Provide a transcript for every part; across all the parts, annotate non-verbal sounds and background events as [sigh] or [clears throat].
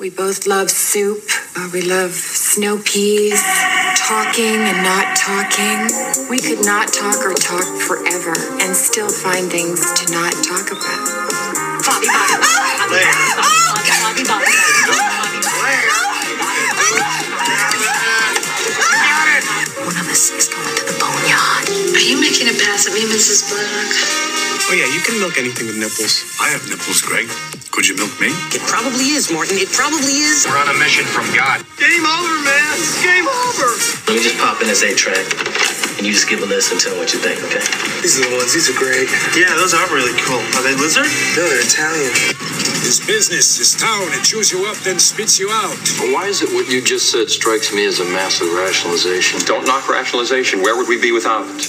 We both love soup. Uh, we love snow peas, talking and not talking. We could not talk or talk forever and still find things to not talk about. Bobby, Bobby, Bobby, Bobby, Bobby, Bobby, One of us is going to the boneyard. Are you making a pass at me, Mrs. Black? Oh yeah, you can milk anything with nipples. I have nipples, Greg. Could you milk me? It probably is, Morton. It probably is. We're on a mission from God. Game over, man. Game over. Let me just pop in this eight track, and you just give a listen and tell me what you think, okay? These are the ones. These are great. Yeah, those are really cool. Are they lizard? No, they're Italian. His business, his town. It chews you up, then spits you out. Why is it what you just said strikes me as a massive rationalization? Don't knock rationalization. Where would we be without it?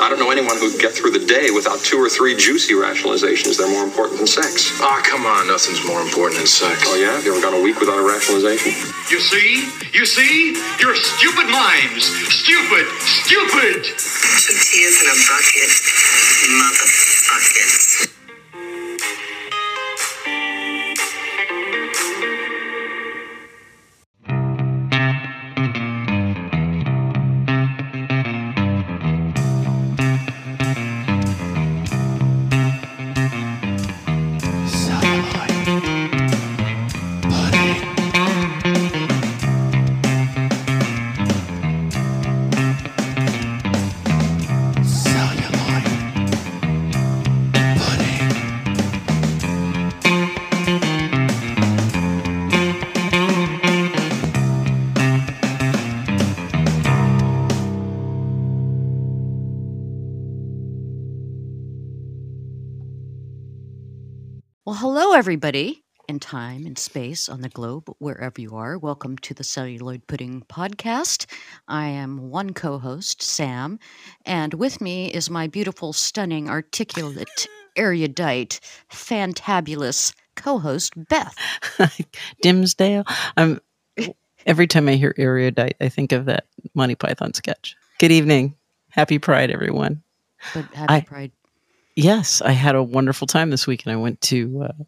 I don't know anyone who'd get through the day without two or three juicy rationalizations. They're more important than sex. Ah, come on, nothing's more important than sex. Oh, yeah? Have You ever gone a week without a rationalization? You see? You see? Your stupid minds. Stupid. Stupid. Two tears in a bucket. Motherfuckers. Everybody in time and space on the globe, wherever you are. Welcome to the Celluloid Pudding Podcast. I am one co host, Sam, and with me is my beautiful, stunning, articulate, [laughs] erudite, fantabulous co host, Beth. [laughs] Dimsdale. I'm every time I hear erudite, I think of that Monty Python sketch. Good evening. Happy Pride, everyone. But happy I- Pride. Yes, I had a wonderful time this week, and I went to uh,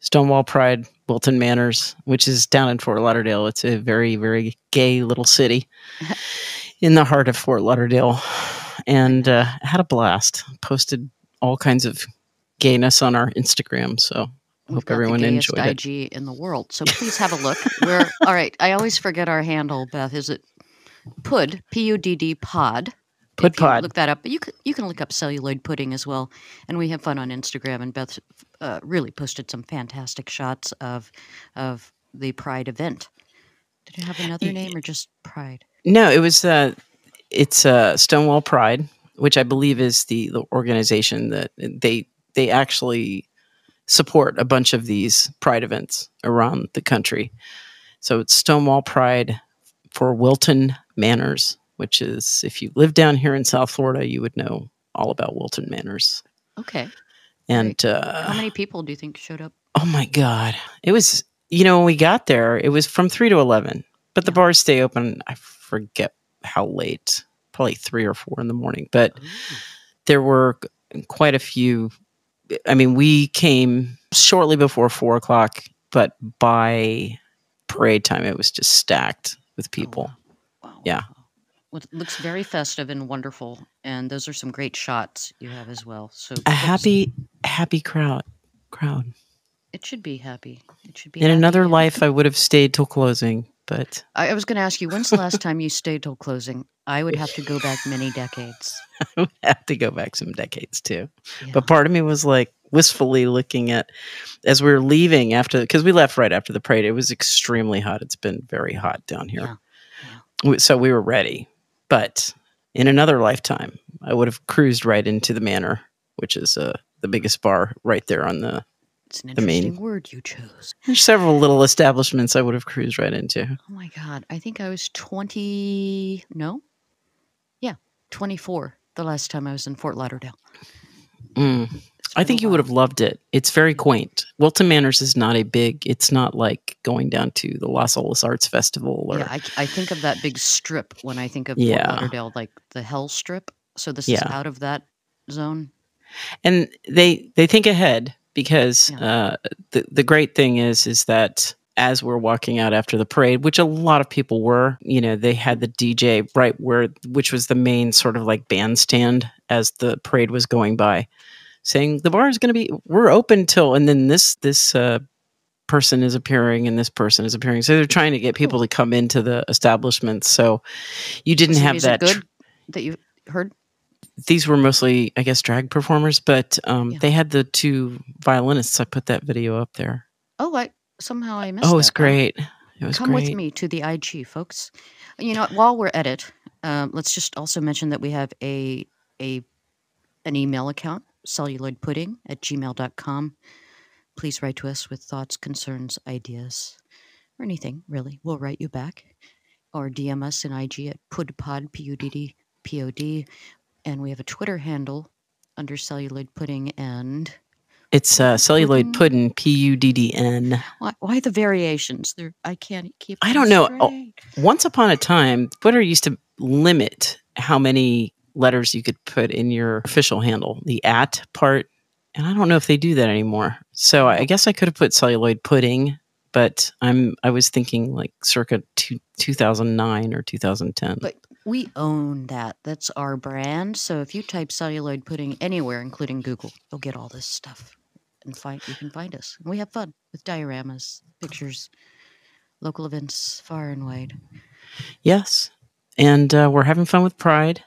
Stonewall Pride, Wilton Manors, which is down in Fort Lauderdale. It's a very, very gay little city [laughs] in the heart of Fort Lauderdale, and uh, had a blast. Posted all kinds of gayness on our Instagram, so We've hope everyone enjoyed it. IG in the world. So please have a look. We're [laughs] all right. I always forget our handle, Beth. Is it Pud P U D D Pod? Pud Pod. Look that up. But you can you can look up celluloid pudding as well. And we have fun on Instagram. And Beth uh, really posted some fantastic shots of of the Pride event. Did it have another name or just Pride? No, it was uh it's uh Stonewall Pride, which I believe is the the organization that they they actually support a bunch of these pride events around the country. So it's Stonewall Pride for Wilton Manors, which is if you live down here in South Florida, you would know all about Wilton Manors. Okay. And How uh many people do you think showed up? oh my god. It was you know when we got there, it was from 3 to 11, but the bars stay open I forget how late, probably 3 or 4 in the morning, but there were quite a few. I mean, we came shortly before four o'clock, but by parade time, it was just stacked with people. Wow. Yeah. Well, it looks very festive and wonderful, and those are some great shots you have as well. So A happy, happy crowd. Crowd. It should be happy. It should be. In happy another life, I would have stayed till closing, but I, I was going to ask you, when's the last time you stayed till closing? I would have to go back many decades. [laughs] I would have to go back some decades too. Yeah. But part of me was like wistfully looking at as we were leaving after because we left right after the parade. It was extremely hot. It's been very hot down here. We- So we were ready. But in another lifetime, I would have cruised right into the manor, which is uh, the biggest bar right there on the. It's an the main- interesting word you chose. There's several little establishments I would have cruised right into. Oh my God. I think I was 20. No? Yeah, 24 the last time I was in Fort Lauderdale. Mm. I think you would have loved it. It's very quaint. Wilton Manors is not a big. It's not like going down to the Las Olas Arts Festival or Yeah, I, I think of that big strip when I think of Yeah. Fort Lauderdale, like the Hell Strip. So this is out of that zone. and they they think ahead because uh, the the great thing is is that as we're walking out after the parade, which a lot of people were, you know, they had the DJ right where, which was the main sort of like bandstand as the parade was going by, saying the bar is going to be, we're open till, and then this, this, uh, person is appearing and this person is appearing. So they're trying to get people to come into the establishment. So you didn't have that. good tr- that you heard. these were mostly, I guess, drag performers, but um, Yeah. they had the two violinists. I put that video up there. Oh, I somehow I missed. Oh, it was that. great. It was Come great. with me to the IG, folks. You know, while we're at it, um, let's just also mention that we have a a an email account, celluloidpudding at gmail.com. Please write to us with thoughts, concerns, ideas, or anything, really. We'll write you back. Or DM us in IG at pudpod, P-U-D-D, P-O-D. And we have a Twitter handle under celluloid pudding and It's uh, celluloid Pudding. P U D D N. why, why the variations? They're, I can't keep I don't know. Oh. Once upon a time, Twitter used to limit how many letters you could put in your official handle, the at part. And I don't know if they do that anymore. So I guess I could have put celluloid pudding, but I'm I was thinking like circa two, 2009 or 2010. But we own that. That's our brand. So if you type celluloid pudding anywhere, including Google, you'll get all this stuff and find you can find us. And we have fun with dioramas, pictures, local events far and wide. Yes. And uh, we're having fun with Pride.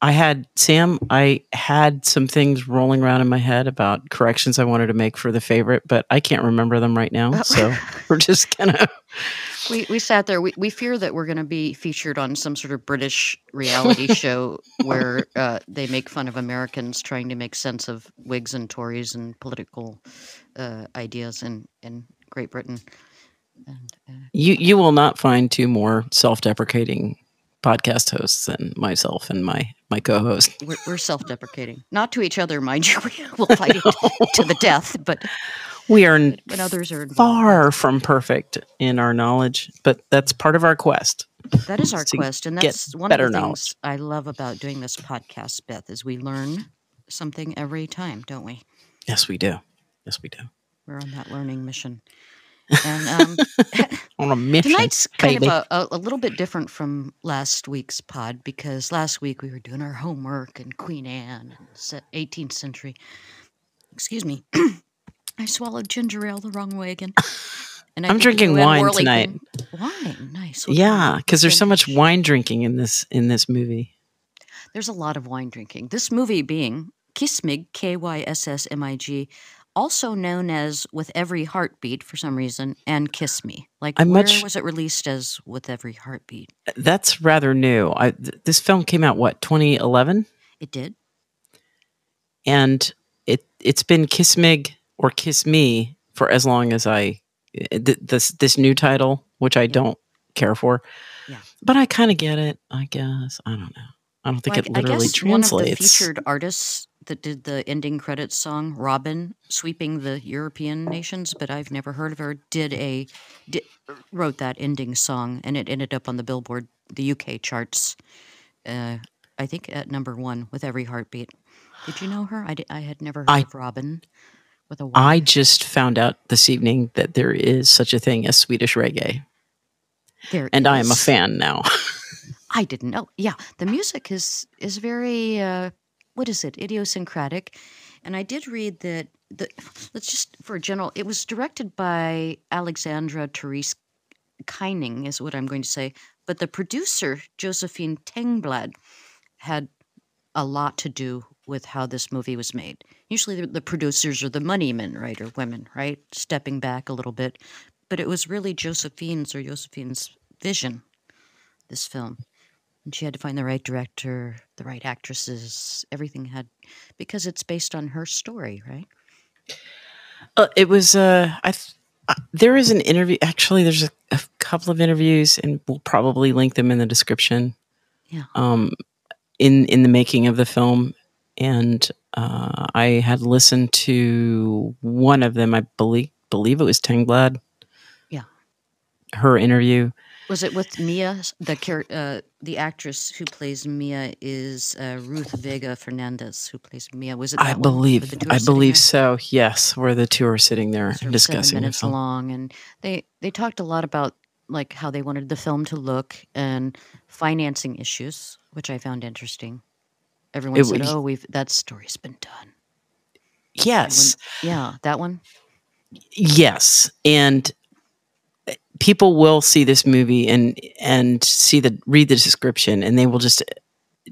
I had, Sam, I had some things rolling around in my head about corrections I wanted to make for the favorite, but I can't remember them right now. So [laughs] we're just to. We we sat there. We we fear that we're going to be featured on some sort of British reality [laughs] show where uh, they make fun of Americans trying to make sense of Whigs and Tories and political uh, ideas in in Great Britain. And uh, You, you will not find two more self deprecating podcast hosts and myself and my, my co host. we're, we're self-deprecating, not to each other, mind you. [laughs] We'll fight it to the death, but We are when others are involved, far from perfect in our knowledge, but that's part of our quest. that is our quest, and that's one of the knowledge. things I love about doing this podcast. Beth, is we learn something every time, don't we? Yes, we do. Yes, we do. We're on that learning mission. And um, [laughs] On a mission. tonight's kind baby. of a, a, a little bit different from last week's pod because last week we were doing our homework and Queen Anne, and 18th century. Excuse me. [clears throat] I swallowed ginger ale the wrong way again. And I I'm drinking wine tonight. Wine, nice. What Yeah, because there's so much wine drinking in this in this movie. There's a lot of wine drinking. This movie being Kyss Mig, K Y S S M I G, also known as With Every Heartbeat for some reason, and Kiss Me. Like, I'm where much- was it released as With Every Heartbeat? Uh, that's rather new. I, th- this film came out what 2011, It did. and it it's been Kyss Mig or Kiss Me for as long as I uh, th- this this new title, which I don't care for. Yeah. But I kind of get it. I guess I don't know. I don't think Well, it literally guess one of the translates. featured artists that did the ending credits song, Robyn, sweeping the European nations, but I've never heard of her, did a did, wrote that ending song, and it ended up on the Billboard, the UK charts. Uh, I think at number one with every heartbeat. Did you know her? I, I had never heard I- of Robyn with a Y. I just found out this evening that there is such a thing as Swedish reggae, There and I am a fan now. [laughs] I didn't know. Yeah, the music is is very uh, what is it? Idiosyncratic. And I did read that the let's just for a general. It was directed by Alexandra Therese Keining, is what I'm going to say. But the producer Josefine Tengblad had a lot to do with how this movie was made. Usually, the, the producers are the money men, right, or women, right, stepping back a little bit. But it was really Josefine's or Josefine's vision. This film. And she had to find the right director, the right actresses, everything had because it's based on her story, right? Uh, it was. Uh, I. Th- uh, there is an interview. Actually, there's a, a couple of interviews, and we'll probably link them in the description. Yeah. Um, in in the making of the film, and uh, I had listened to one of them. I believe believe it was Tengblad. Yeah. Her interview, Was it with Mia? The char- uh, the actress who plays Mia is uh, Ruth Vega Fernandez, who plays Mia. Was it? I one believe where the two are I believe there? so. Yes, where the two are sitting there Sort of discussing seven minutes long, and they they talked a lot about like how they wanted the film to look and financing issues, which I found interesting. Everyone It said, was- "Oh, we've that story's been done." Yes, Yeah, that one. yes, and people will see this movie and and see the read the description, and they will just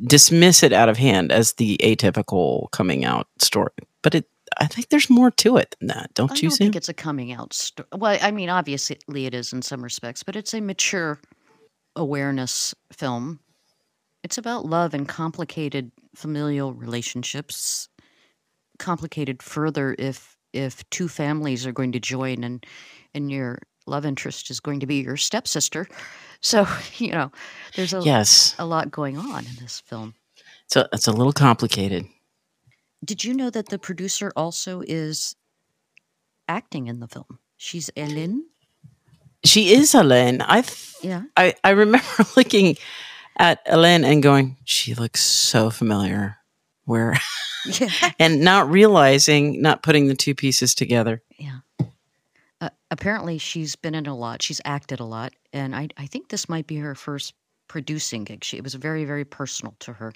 dismiss it out of hand as the atypical coming out story. But it, I think there's more to it than that, don't I you, think it's a coming out story. Well, I mean, obviously it is in some respects, but it's a mature awareness film. It's about love and complicated familial relationships, complicated further if if two families are going to join and and your love interest is going to be your stepsister. So, [laughs] you know, there's a Yes. a lot going on in this film. So it's a little complicated. Did you know that the producer also is acting in the film? She's Ellen. She is Elaine. I Yeah. I, I remember [laughs] looking at Elaine and going, she looks so familiar. Where [laughs] Yeah. and not realizing, not putting the two pieces together. Yeah. Uh, apparently, she's been in a lot. She's acted a lot, and I I think this might be her first producing gig. She it was very very personal to her.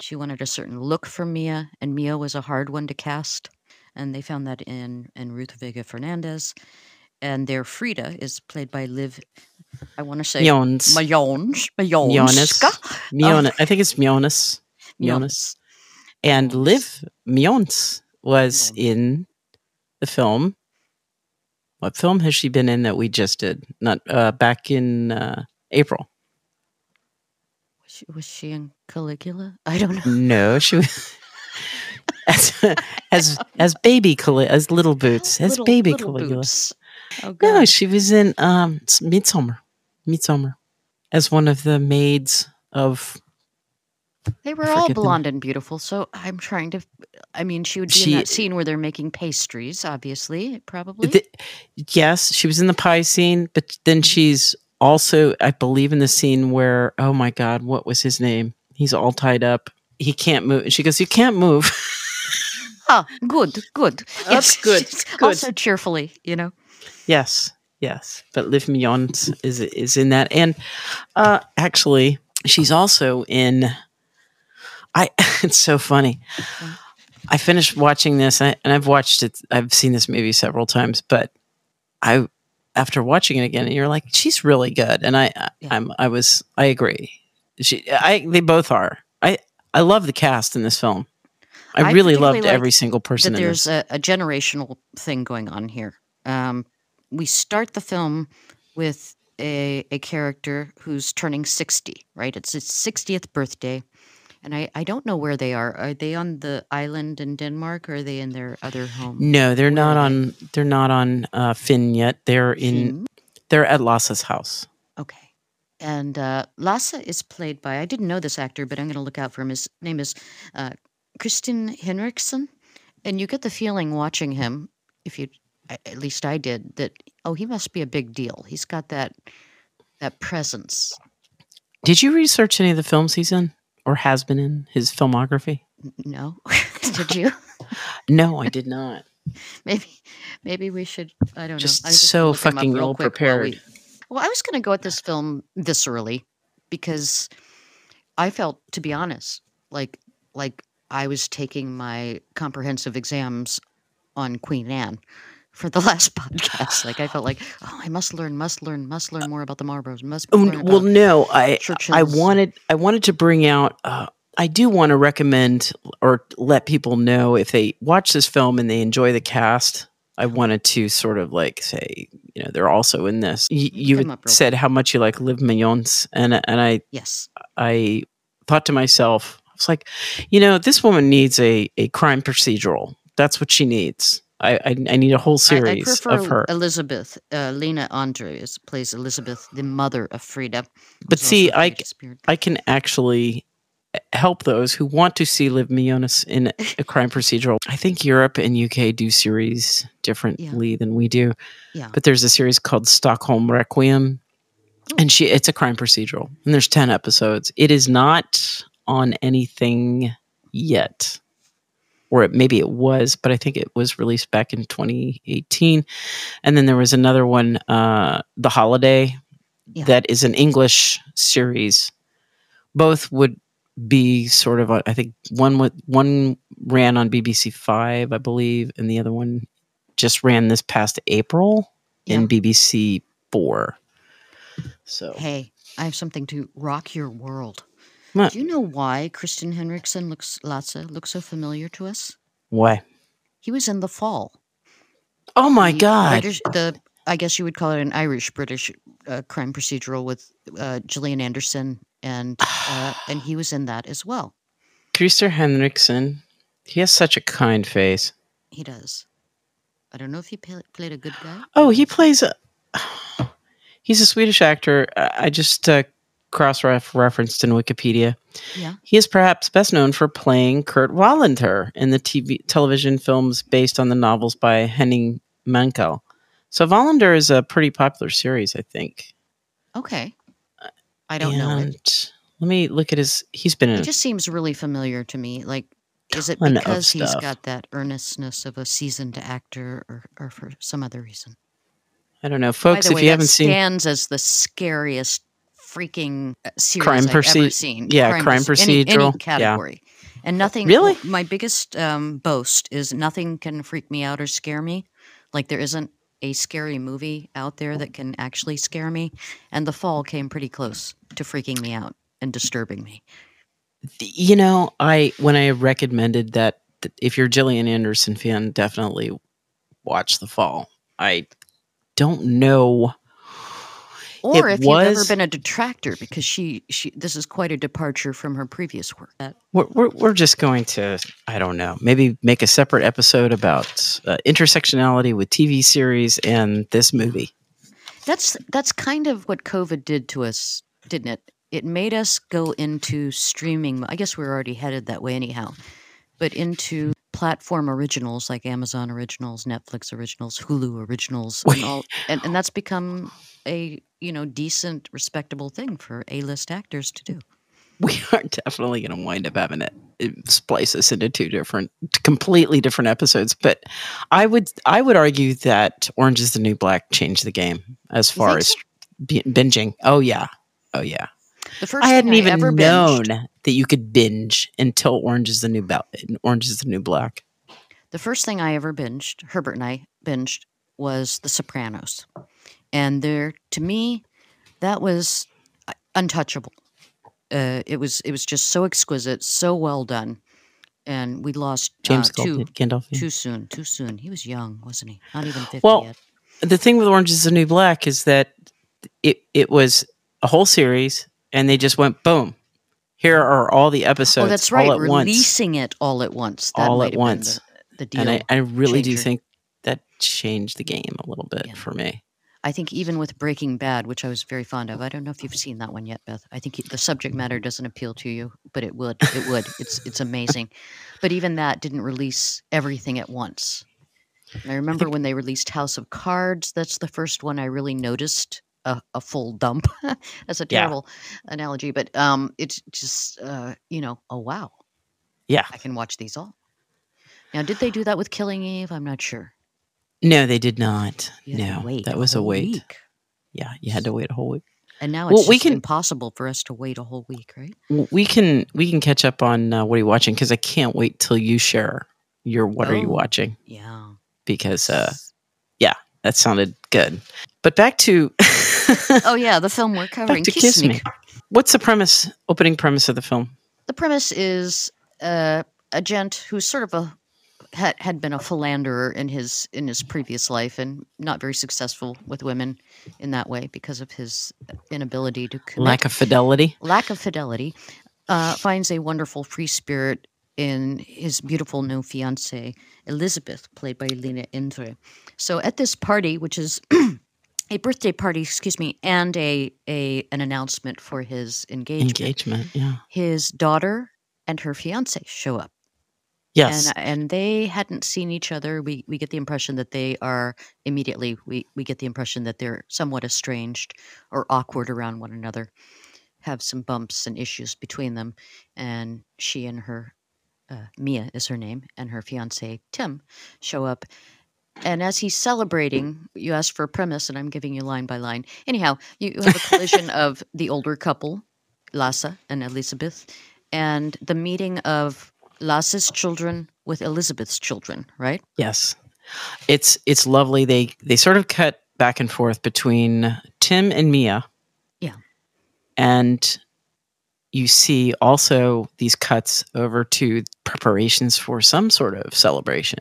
She wanted a certain look for Mia, and Mia was a hard one to cast, and they found that in in Ruth Vega Fernandez, and their Frida is played by Liv. I want to say Mjons. Mjons. Mjonis. Mjonska. Mjonis. I think it's. [laughs] Mjonis. Mjonis. And Liv Mjons was in the film. What film has she been in that we just did? Not uh, back in uh, April. Was she, was she in Caligula? I don't know. No, she was as as as baby Cali- as little boots as Little- baby little Caligula. boots. Oh, No, she was in um Midsommar, Midsommar, as one of the maids of. They were all blonde and beautiful, so I'm trying to. I mean, she would be She- in that scene where they're making pastries, obviously, probably. The, yes, she was in the pie scene, but then she's also, I believe, in the scene where oh my god, what was his name? He's all tied up. He can't move. And she goes, "You can't move." [laughs] ah, good, good. [laughs] That's good, [laughs] she's good. Also cheerfully, you know. Yes, yes. But Liv Mignons is is in that, and uh, actually, she's also in. I. [laughs] It's so funny. I finished watching this, and I've watched it. I've seen this movie several times, but I, after watching it again, and you're like, she's really good, and I, I I'm, I was, I agree. She, I, they both are. I, I love the cast in this film. I, I really loved like every single person That in there's this. a, a generational thing going on here. Um, we start the film with a, a character who's turning 60, right? It's his 60th birthday. And I, I don't know where they are. Are they on the island in Denmark or are they in their other home? No, they're not on. They're not on uh, Finn yet. They're in. They're at Lasse's house. Okay. And uh, Lasse is played by, I didn't know this actor, but I'm going to look out for him. His name is uh, Krister Henriksson. And you get the feeling watching him, if you, at least I did, that, oh, he must be a big deal. He's got that that presence. Did you research any of the films he's in or has been in his filmography? No, [laughs] did you? No, I did not. [laughs] maybe, maybe we should. I don't Just know. So look him up fucking ill while we- prepared. Well, I was going to go at this film viscerally because I felt, to be honest, like like I was taking my comprehensive exams on Queen Anne for the [laughs] last podcast. Like I felt like, oh, I must learn, must learn, must learn more about the Marlboroughs. Must Oh, about well, no, I I wanted I wanted to bring out. Uh, I do want to recommend or let people know if they watch this film and they enjoy the cast. I wanted to sort of like say, you know, they're also in this. Y- you them had up real said how much you like Liv Mignons, and and I Yes. I thought to myself, I was like, you know, this woman needs a a crime procedural. That's what she needs. I I, I need a whole I, I series of her. Elizabeth. Uh, Lena Andres plays Elizabeth, the mother of Frida. But see, I. I can actually help those who want to see Liv Mionis in a [laughs] crime procedural. I think Europe and UK do series differently than we do. Yeah. But there's a series called Stockholm Requiem, and she it's a crime procedural, and there's ten episodes. It is not on anything yet, or it, maybe it was, but I think it was released back in 2018. And then there was another one, uh, The Holiday, Yeah. that is an English series. Both would be sort of, a, I think one one ran on BBC Five, I believe, and the other one just ran this past April in BBC Four. So Hey, I have something to rock your world. What? Do you know why Krister Henriksson looks Lasse looks so familiar to us? why? He was in The Fall. Oh my The god! British, the I guess you would call it an Irish British uh, crime procedural with uh, Gillian Anderson, and uh, [sighs] and he was in that as well. Krister Henriksson, he has such a kind face. He does. I don't know if he pla- played a good guy. Oh, he plays a. [sighs] He's a Swedish actor. I I just uh, cross referenced in Wikipedia. Yeah. He is perhaps best known for playing Kurt Wallander in the TV television films based on the novels by Henning Mankell. So Wallander is a pretty popular series, I think. Okay. Uh, I don't know it. Let me look at his. He's been in. It just seems really familiar to me. Like, is it because he's got that earnestness of a seasoned actor, or, or for some other reason? I don't know, folks. the If you haven't seen stands as the scariest freaking uh, series Crime I've proce- ever seen. yeah, crime proce- any- any, procedural, yeah. category, and nothing. Really? My biggest um, boast is nothing can freak me out or scare me. Like there isn't a scary movie out there that can actually scare me, and The Fall came pretty close to freaking me out and disturbing me. you know, I when I recommended that if you're a Gillian Anderson fan, definitely watch The Fall. I don't know. Or It if you've ever been a detractor, because she, she this is quite a departure from her previous work. We're, we're, we're just going to, I don't know, maybe make a separate episode about uh, intersectionality with TV series and this movie. That's that's kind of what COVID did to us, didn't it? It made us go into streaming. I guess we are already headed that way anyhow, but into platform originals like Amazon originals, Netflix originals, Hulu originals, and all, and, and that's [gasps] become a you know decent, respectable thing for A-list actors to do. We are definitely going to wind up having it, it eh, splice us into two different, completely different episodes. But I would, I would argue that Orange is the New Black changed the game as far as so? binging. Oh yeah, oh yeah. The first I hadn't thing even known binged- that you could binge until Orange is the New Bel- Orange is the New Black. The first thing I ever binged, Herbert and I binged, was The Sopranos. And there, to me, that was uh, untouchable. Uh, it was it was just so exquisite, so well done, and we lost James uh, too Gandolfini. too soon. Too soon. He was young, wasn't he? Not even fifty Well, yet. the thing with Orange is the New Black is that it it was a whole series, and they just went boom. Here are all the oh, episodes. oh, that's right. all at once. Releasing it all at once. That all at once. The, the deal. and I, I really do think that changed the game a little bit for me. I think even with Breaking Bad, which I was very fond of, I don't know if you've seen that one yet, Beth. I think the subject mm-hmm. matter doesn't appeal to you, but it would. It would. [laughs] it's it's amazing. But even that didn't release everything at once. And I remember when they released House of Cards. That's the first one I really noticed a, a full dump. [laughs] that's a Yeah. terrible analogy, but um, it's just uh, you know, oh wow, Yeah. I can watch these all. Now, did they do that with Killing Eve? I'm not sure. No, they did not. No, wait that was a wait. week. Yeah, you had to wait a whole week. And now Well, it's we just can- impossible for us to wait a whole week, right? We can we can catch up on uh, what are you watching because I can't wait till you share your what are you Oh. watching Yeah. because uh yeah that sounded good. But back to [laughs] Oh yeah, the film we're covering. Kiss Kiss Me. Me. What's the premise? Opening premise of the film? The premise is uh, a gent who's sort of a had, had been a philanderer in his in his previous life and not very successful with women in that way because of his inability to connect. Lack of fidelity. lack of fidelity, uh, finds a wonderful free spirit in his beautiful new fiancee, Elizabeth, played by Lena Endre. So at this party, which is [clears throat] a birthday party, excuse me, and a, a an announcement for his engagement, Engagement. Yeah. his daughter and her fiance show up. Yes. and and they hadn't seen each other. We we get the impression that they are immediately. We we get the impression that they're somewhat estranged or awkward around one another, have some bumps and issues between them, and she and her uh, Mia is her name, and her fiance Tim show up. And as he's celebrating, you ask for a premise, and I'm giving you line by line. Anyhow, you, you have a collision of the older couple, Lasse and Elizabeth, and the meeting of Lasse's children with Elizabeth's children, right? Yes. It's it's lovely. They they sort of cut back and forth between Tim and Mia. Yeah. And you see also these cuts over to preparations for some sort of celebration.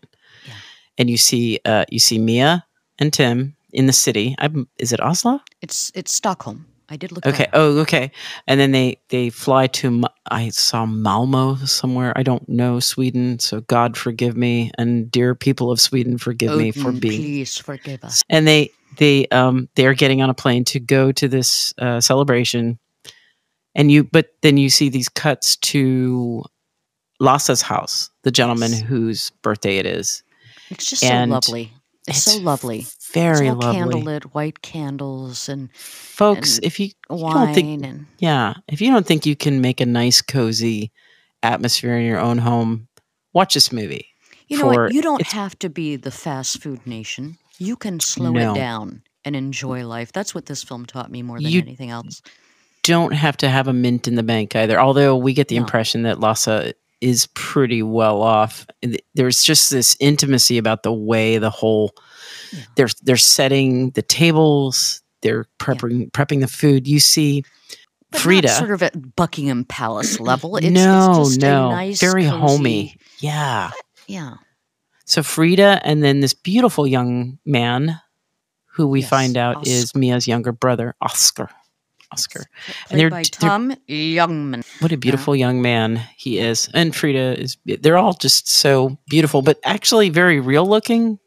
And you see uh you see Mia and Tim in the city. I'm, is it Oslo? It's it's Stockholm. I did look. Okay. Oh, okay. And then they they fly to I saw Malmo somewhere. I don't know Sweden, so God forgive me and dear people of Sweden, forgive me for being. Please forgive us. And they they um they are getting on a plane to go to this uh, celebration, and you but then you see these cuts to Lasse's house, the gentleman Yes. whose birthday it is. It's just and so lovely. It's, so lovely. Very lovely, candlelit, white candles and folks. and If you, you wine don't think and Yeah. If you don't think you can make a nice, cozy atmosphere in your own home, watch this movie. you know what? You don't have to be the fast food nation. You can slow No. it down and enjoy life. That's what this film taught me more than You- anything else. Don't have to have a mint in the bank either. Although we get the No. impression that Lasse is pretty well off. There's just this intimacy about the way the whole Yeah. they're they're setting the tables, they're prepping prepping the food. You see But Frida. sort of at Buckingham Palace level. It's, no, it's just no, nice, very cozy- homey. Yeah. Uh, yeah, So Frida and then this beautiful young man who we Yes, find out Oscar. is Mia's younger brother, Oscar. Oscar. played they're- by they're- Tom Ljungman. What a beautiful young man he is. And Frida is they're all just so beautiful, but actually very real looking.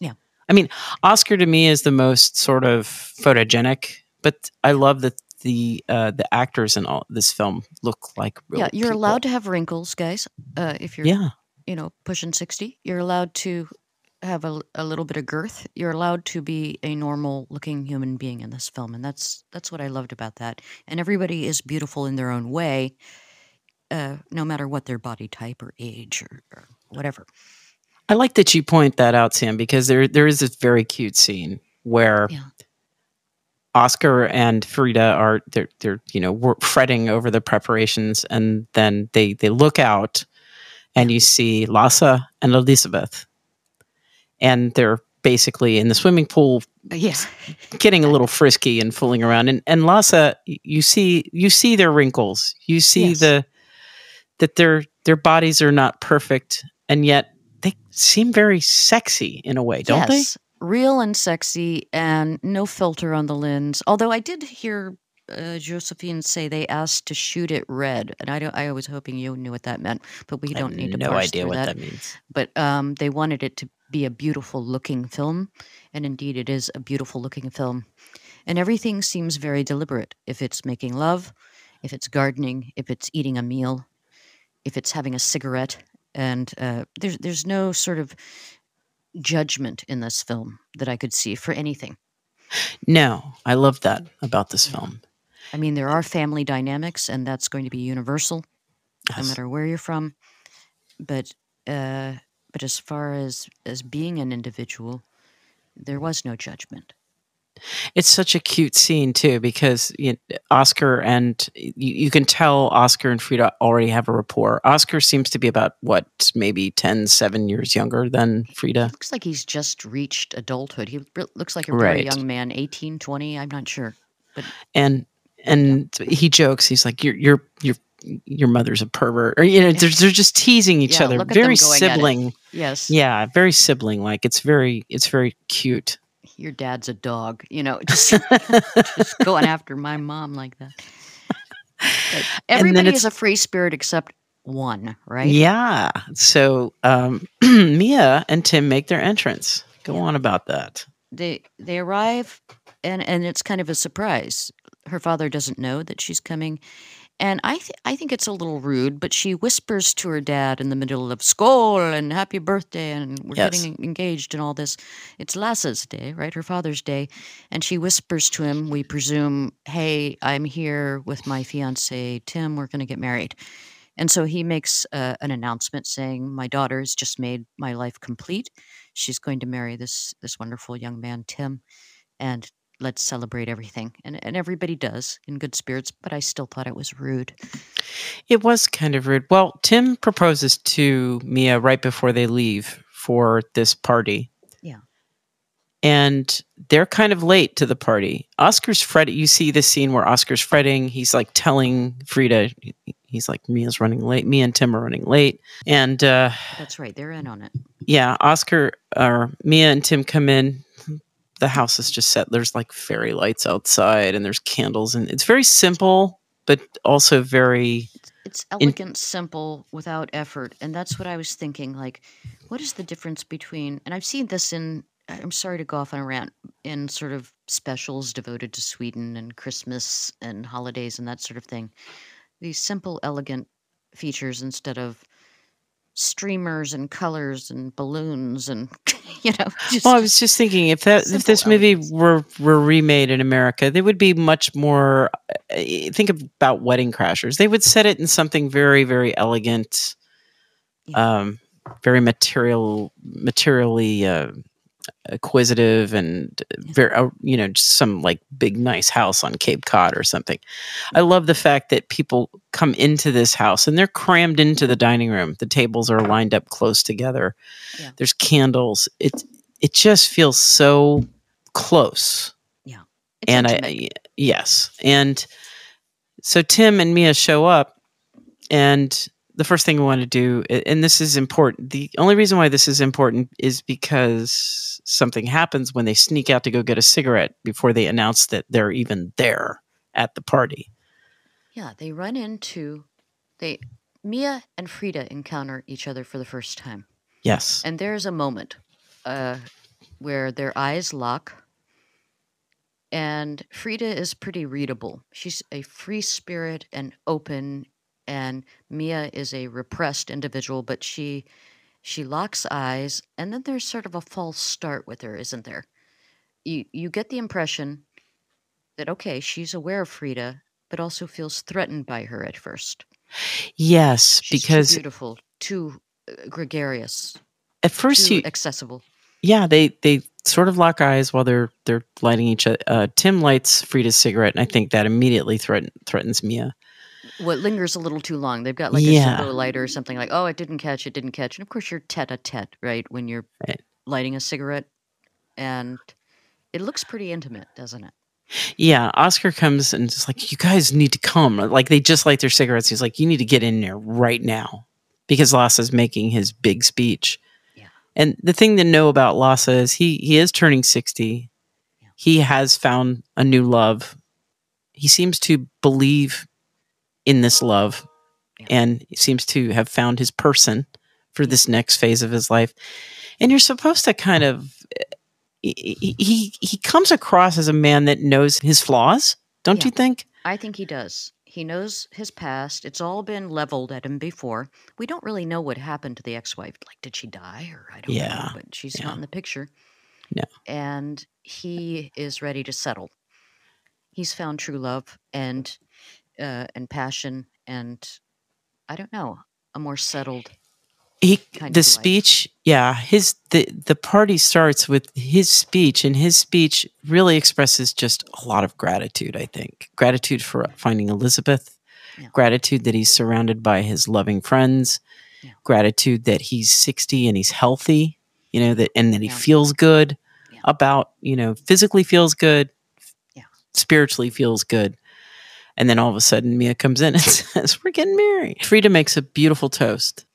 Yeah. I mean, Oscar to me is the most sort of photogenic, but I love that the uh, the actors in all this film look like real Yeah, you're people. allowed to have wrinkles, guys. Uh, if you're Yeah. you know, pushing 60, you're allowed to have a, a little bit of girth. You're allowed to be a normal looking human being in this film. And that's, that's what I loved about that. And everybody is beautiful in their own way, uh, no matter what their body type or age or, or whatever. I like that you point that out, Sam, because there there is this very cute scene where Yeah. Oscar and Frida are they're they're you know fretting over the preparations, and then they they look out, and you see Lasse and Elizabeth, and they're basically in the swimming pool Yeah. [laughs] getting a little frisky and fooling around and and Lasse you see you see their wrinkles you see Yes. the that their their bodies are not perfect and yet they seem very sexy in a way don't yes. Real and sexy and no filter on the lens. Although I did hear uh, Josefine say they asked to shoot it red. And I, don't, I was hoping you knew what that meant, but we don't need to no idea what that. that means but um, they wanted it to be a beautiful looking film, and indeed it is a beautiful looking film. And everything seems very deliberate. If it's making love, if it's gardening, if it's eating a meal, if it's having a cigarette, and uh, there's there's no sort of judgment in this film that I could see for anything. no I love that about this film I mean, there are family dynamics, and that's going to be universal, no matter where you're from. But uh, but as far as as being an individual, there was no judgment. It's such a cute scene too because you Oscar and you, you can tell Oscar and Frida already have a rapport. Oscar seems to be about what maybe 10 7 years younger than Frida. Looks like he's just reached adulthood. He looks like a very Right. young man, 18, 20, I'm not sure. But And and he jokes he's like You're you're your your your mother's a pervert or you know they're, they're just teasing each Yeah, other. look at them very going at it. sibling. Yes, yeah very sibling like it's very it's very cute. Your dad's a dog, you know, just, just going after my mom like that. But [laughs] everybody is a free spirit except one, right? yeah. So um [clears throat] mia and tim make their entrance. Go on about that. They they arrive and and it's kind of a surprise. Her father doesn't know that she's coming And I, th- I think it's a little rude, but she whispers to her dad in the middle of Skål and happy birthday and we're Yes. getting engaged and all this. It's Lasse's day, right? Her father's day. And she whispers to him, we presume, hey, I'm here with my fiance, Tim. We're going to get married. And so he makes uh, an announcement saying, "My daughter has just made my life complete. She's going to marry this this wonderful young man, Tim, and let's celebrate everything." And and everybody does in good spirits, but I still thought it was rude. It was kind of rude. Well, Tim proposes to Mia right before they leave for this party. Yeah. And they're kind of late to the party. Oscar's fretting. You see this scene where Oscar's fretting. He's like telling Frida, he's like, Mia's running late. Mia and Tim are running late. And uh, That's right. They're in on it. yeah, Oscar or Mia and Tim come in. The house is just set. There's like fairy lights outside and there's candles. And it's very simple, but also very. It's elegant, simple, without effort. And that's what I was thinking. Like, what is the difference between, and I've seen this in, I'm sorry to go off on a rant, in sort of specials devoted to Sweden and Christmas and holidays and that sort of thing. These simple, elegant features instead of streamers and colors and balloons and, [laughs] you know, just, Well, I was just thinking if that if this movie were were remade in America, they would be much more. uh, Think about Wedding Crashers. They would set it in something very very elegant, Yeah. um, very material materially uh, acquisitive and very uh, you know just some like big nice house on Cape Cod or something. I love the fact that people come into this house and they're crammed into the dining room. The tables are lined up close together. Yeah. There's candles. It it just feels so close. It's and I yes. And so Tim and Mia show up and the first thing we want to do and this is important. The only reason why this is important is because something happens when they sneak out to go get a cigarette before they announce that they're even there at the party. Yeah, they run into they Mia and Frida encounter each other for the first time. Yes. And there's a moment uh, where their eyes lock and Frida is pretty readable. She's a free spirit and open and Mia is a repressed individual, but she she locks eyes and then there's sort of a false start with her, isn't there? You you get the impression that okay, she's aware of Frida, but also feels threatened by her at first. Yes, She's too because beautiful, too uh, gregarious, at first too you accessible. yeah they they sort of lock eyes while they're they're lighting each other. Uh, Tim lights Frida's cigarette, and I think that immediately threaten, threatens Mia. What lingers a little too long. They've got like Yeah. a Zippo lighter or something like, oh, it didn't catch, it didn't catch. And of course, you're tete a tete, right? When you're Right. lighting a cigarette. And it looks pretty intimate, doesn't it? Yeah, Oscar comes and just like, you guys need to come. Like they just light their cigarettes. He's like, you need to get in there right now because Lasse's making his big speech. Yeah. And the thing to know about Lasse is he he is turning sixty. Yeah. He has found a new love. He seems to believe in this love, Yeah. and seems to have found his person for this next phase of his life. And you're supposed to kind of he he, he comes across as a man that knows his flaws, don't Yeah. you think? I think he does. He knows his past. It's all been leveled at him before. We don't really know what happened to the ex wife. Like, did she die? Or I don't Yeah. know. But she's Yeah. not in the picture. No. And he is ready to settle. He's found true love and uh, and passion and I don't know, a more settled he the speech yeah his the the party starts with his speech and his speech really expresses just a lot of gratitude i think gratitude for finding elizabeth Yeah. gratitude that he's surrounded by his loving friends Yeah. gratitude that he's 60 and he's healthy you know that and that he Yeah. feels good about you know physically feels good Yeah. spiritually feels good and then all of a sudden mia comes in and [laughs] says we're getting married frida makes a beautiful toast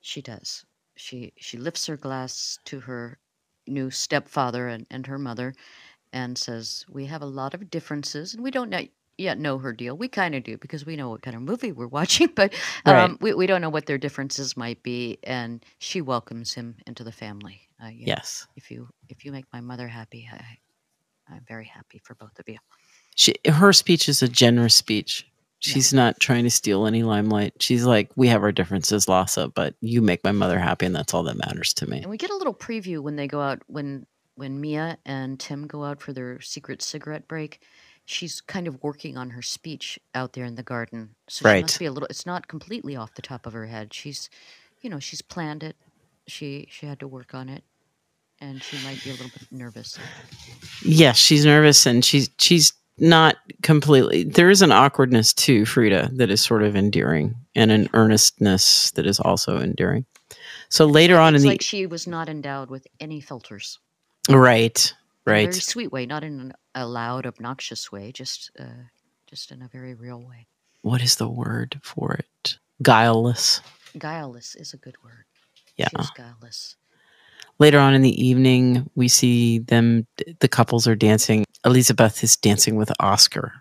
She does. She she lifts her glass to her new stepfather and, and her mother and says, We have a lot of differences and we don't know, yet know her deal. We kind of do because we know what kind of movie we're [laughs] watching, but um, Right. we, we don't know what their differences might be. And she welcomes him into the family. Uh, you know, yes If you if you make my mother happy, I, I'm very happy for both of you. She her speech is a generous speech She's not trying to steal any limelight. She's like, we have our differences, Lasse, but you make my mother happy, and that's all that matters to me. And we get a little preview when they go out when when Mia and Tim go out for their secret cigarette break. She's kind of working on her speech out there in the garden. So she must be a little it's not completely off the top of her head. She's you know, she's planned it. She she had to work on it. And she might be a little bit nervous. Yes, she's nervous, and she's she's not completely. There is an awkwardness to Frida that is sort of endearing, and an earnestness that is also endearing. So later on in the like she was not endowed with any filters. right, right, very sweet way, not in a loud, obnoxious way, just uh, just in a very real way. what is the word for it? Guileless. Guileless is a good word. Yeah. She guileless. Later on in the evening, we see them. The couples are dancing. Elizabeth is dancing with Oscar.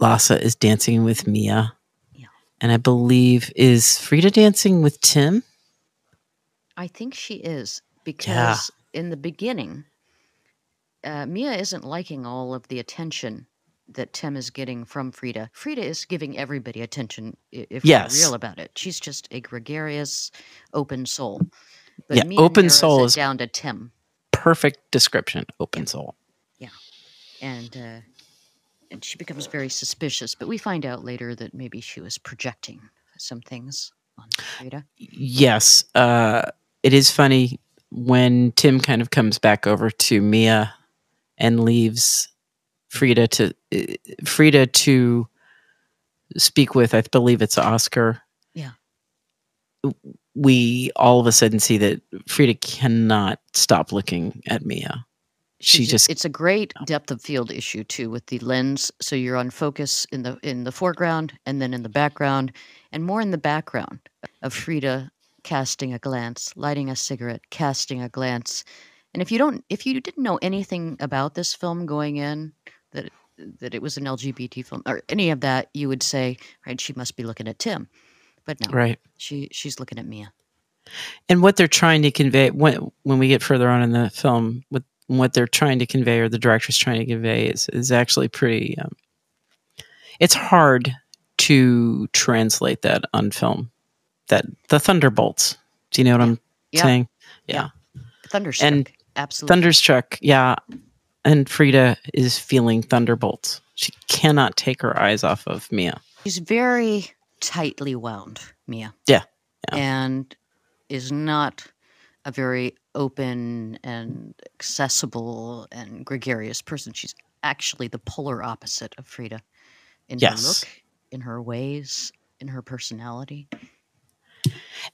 Lasse is dancing with Mia. Yeah. And I believe is Frida dancing with Tim. I think she is because in the beginning, uh, Mia isn't liking all of the attention that Tim is getting from Frida. Frida is giving everybody attention if Yes. real about it. She's just a gregarious, open soul. Yeah, open soul is down to Tim, Perfect description. Open soul. Yeah, and uh, and she becomes very suspicious. But we find out later that maybe she was projecting some things on Frida. Yes, uh, it is funny when Tim kind of comes back over to Mia and leaves Frida to uh, Frida to speak with. I believe it's Oscar. Yeah. We all of a sudden see that Frida cannot stop looking at Mia. She She's- just it's a great depth of field issue too with the lens. So you're on focus in the in the foreground and then in the background and more in the background of Frida casting a glance lighting a cigarette casting a glance. And if you don't if you didn't know anything about this film going in that that it was an LGBT film or any of that you would say right she must be looking at Tim but no. Right. she she's looking at Mia. And what they're trying to convey when when we get further on in the film what what they're trying to convey or the director's trying to convey is is actually pretty um, it's hard to translate that on film. That the thunderbolts. Do you know what i'm Yeah. saying? Yeah. yeah, thunderstruck. And absolutely. Thunderstruck yeah. And frida is feeling thunderbolts. She cannot take her eyes off of mia. She's very tightly wound, Mia. Yeah, yeah. And is not a very open and accessible and gregarious person. She's actually the polar opposite of Frida in her Yes. look, in her ways, in her personality.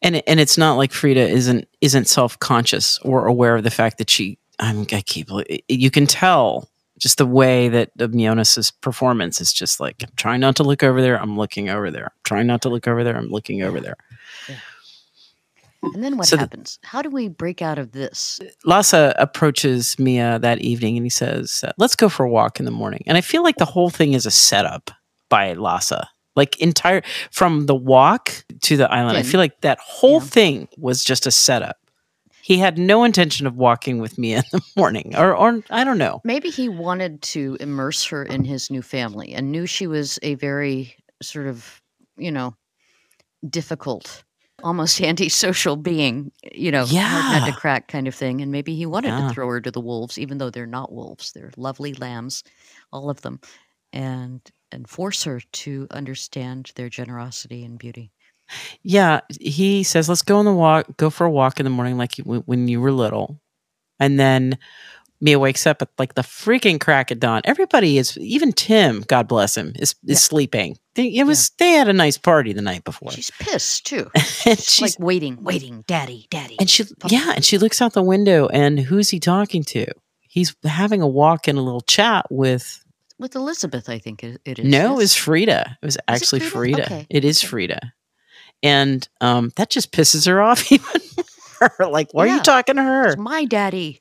and and it's not like Frida isn't isn't self conscious or aware of the fact that she. I'm, I keep. You can tell just the way that of Mjönes's performance is just like I'm trying not to look over there. I'm looking over there. I'm trying not to look over there. I'm looking over there. And then what So the- happens? How do we break out of this? Lasse approaches Mia that evening and he says, uh, "Let's go for a walk in the morning." And I feel like the whole thing is a setup by Lasse. Like entire from the walk to the island. I feel like that whole Yeah. thing was just a setup. He had no intention of walking with me [laughs] in the morning, or, or I don't know. Maybe he wanted to immerse her in his new family and knew she was a very sort of, you know, difficult, almost [laughs] antisocial being, you know, hard nut to crack kind of thing. And maybe he wanted Yeah. to throw her to the wolves, even though they're not wolves. They're lovely lambs, all of them, and and force her to understand their generosity and beauty. Yeah, he says, "Let's go on the walk. Go for a walk in the morning, like you, when you were little." And then Mia wakes up at like the freaking crack of dawn. Everybody is, even Tim, God bless him, is is Yeah. sleeping. They, it was they had a nice party the night before, She's pissed too. [laughs] and She's she's like waiting, waiting, daddy, daddy. and she Papa. yeah, and she looks out the window, and who's he talking to? He's having a walk and a little chat with. with Elizabeth, I think it, it is. No, it was Frida. It was actually Frida? Frida. Okay, It is okay. Frida. And um, that just pisses her off [laughs] even more. like, why are you talking to her? It's my daddy.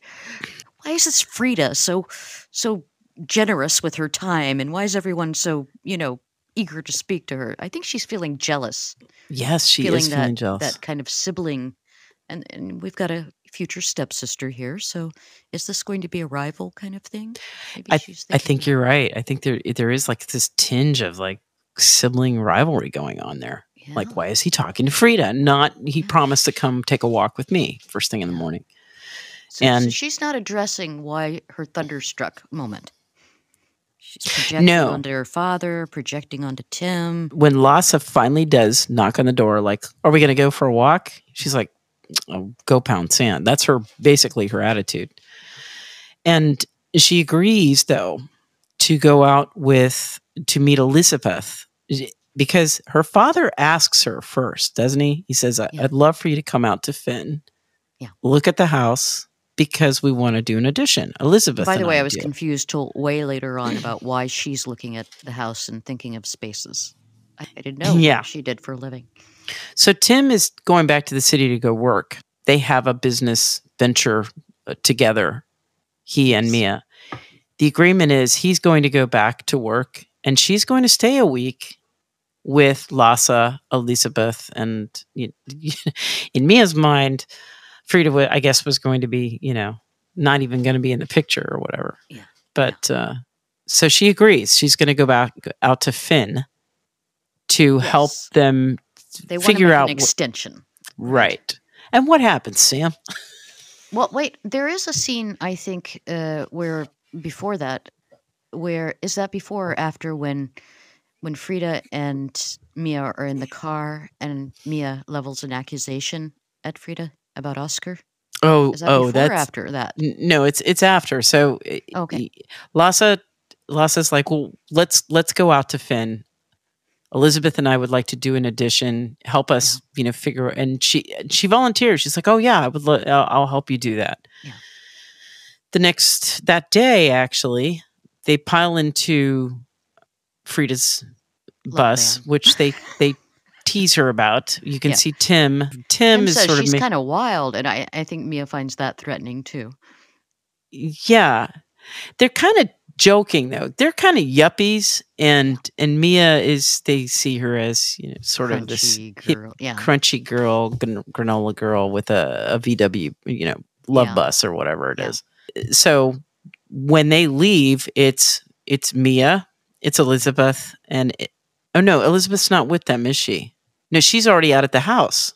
Why is this Frida so so generous with her time and why is everyone so, you know, eager to speak to her? I think she's feeling jealous. Yes, she feeling is that feeling jealous. that kind of sibling and and we've got a future stepsister here, so is this going to be a rival kind of thing? Maybe I, I think you're right. I think there there is like this tinge of like sibling rivalry going on there. Like, why is he talking to Frida? Not he promised to come take a walk with me first thing in the morning. So, and so she's not addressing why her thunderstruck moment. She's projecting No. onto her father, projecting onto Tim. when Lasse finally does knock on the door, like, "Are we going to go for a walk?" She's like, oh, "Go pound sand." That's her basically her attitude, and she agrees though to go out with to meet Elizabeth because her father asks her first, doesn't he? He says, I- "I'd love for you to come out to Finn, Yeah. look at the house." Because we want to do an addition, Elizabeth. By the way, I was do. confused till way later on about why she's looking at the house and thinking of spaces. I, I didn't know Yeah. what she did for a living. So Tim is going back to the city to go work. They have a business venture uh, together, he and Mia. The agreement is he's going to go back to work and she's going to stay a week with Lasse, Elizabeth, and you- [laughs] in Mia's mind, Frida, I guess, was going to be, you know, not even going to be in the picture or whatever. Yeah. But uh, so she agrees. She's going to go back out to Finn to help them They want figure out an extension. Right. And what happens, Sam? [laughs] Well, wait. There is a scene I think uh, where before that, where is that before or after when when Frida and Mia are in the car and Mia levels an accusation at Frida about Oscar? Oh, that oh, that's after that? No, it's it's after. So eh, Okay. Lasse Lasse's like, well, let's let's go out to Finn. Elizabeth and I would like to do an addition. Help us, you know, figure. And she she volunteers. She's like, oh yeah, I would. Lo- I'll, I'll help you do that. Yeah. The next that day, actually, they pile into Frida's Love bus, which they they [laughs] tease her about. You can Yeah. see Tim. Tim, Tim is sort of she's ma- kind of wild, and I, I think Mia finds that threatening too. yeah they're kind of joking though they're kind of yuppies and and mia is they see her as you know sort of this Crunchy hip, girl, yeah. crunchy girl gran- granola girl with a, a vw you know love Yeah. bus or whatever it is. so when they leave it's it's mia it's elizabeth and it, oh no elizabeth's not with them is she no she's already out at the house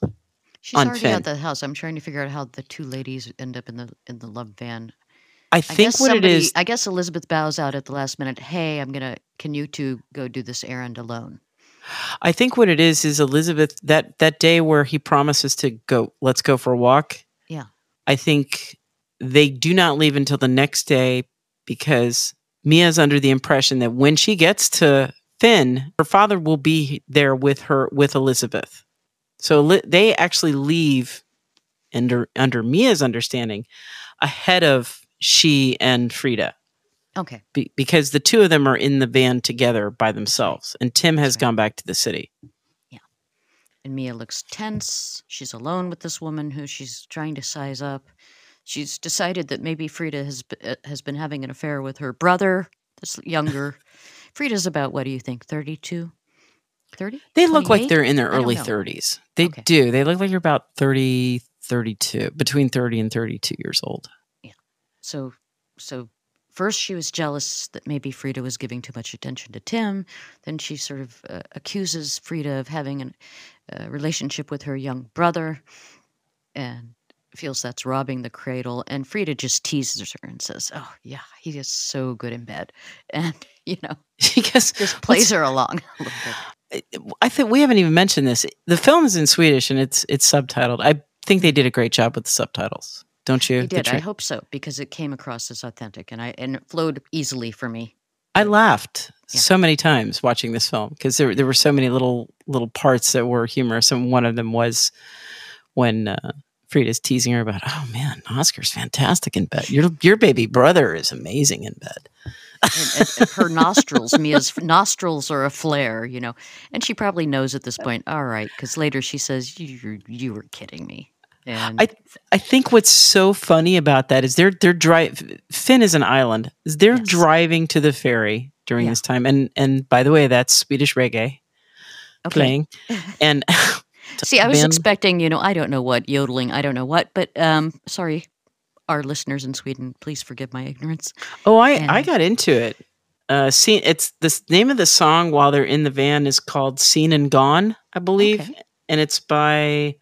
She's already Finn. at the house. I'm trying to figure out how the two ladies end up in the in the love van. i I think what somebody, it is I guess Elizabeth bows out at the last minute. Hey, I'm gonna. Can you two go do this errand alone? I think what it is is Elizabeth that that day where he promises to go let's go for a walk. Yeah. I think they do not leave until the next day because Mia's under the impression that when she gets to Finn, her father will be there with her with Elizabeth. So li- they actually leave under under Mia's understanding ahead of she and Frida Okay. be, because the two of them are in the van together by themselves and Tim has gone back to the city. Yeah. And Mia looks tense. She's alone with this woman who she's trying to size up. She's decided that maybe Frida has uh, has been having an affair with her brother, this younger. Frida's about what do you think? 32? 30? They look like they're in their early 30s. They Okay. do. They look like you're about 30, 32, between 30 and 32 years old. Yeah. So, so first she was jealous that maybe Frida was giving too much attention to Tim. Then she sort of uh, accuses Frida of having a relationship with her young brother, and feels that's robbing the cradle. And Frida just teases her and says, "Oh yeah, he is so good in bed," [laughs] and you know, [laughs] she just plays her along [laughs] a little bit. I think we haven't even mentioned this. The film is in Swedish and it's it's subtitled. I think they did a great job with the subtitles. Don't you? He The did. I hope so because it came across as authentic, and I and it flowed easily for me. I laughed Yeah. so many times watching this film because there there were so many little little parts that were humorous, and one of them was when uh, Frida's teasing her about, "Oh man, Oscar's fantastic in bed. Your your baby brother is amazing in bed." and, and her nostrils, Mia's [laughs] nostrils are a flare, you know, and she probably knows at this point. All right, because later she says, "You you were kidding me," and I I think what's so funny about that is they're they're drive Finn is an island. They're Yes. driving to the ferry during Yeah. this time, and and by the way, that's Swedish reggae okay. playing, [laughs] and [laughs] See, I was band- expecting, you know, I don't know what yodeling, I don't know what, but um, sorry, our listeners in Sweden, please forgive my ignorance. Oh, I I got into it. Uh, scene. It's the name of the song while they're in the van is called "Seen and Gone," I believe, Okay. and it's by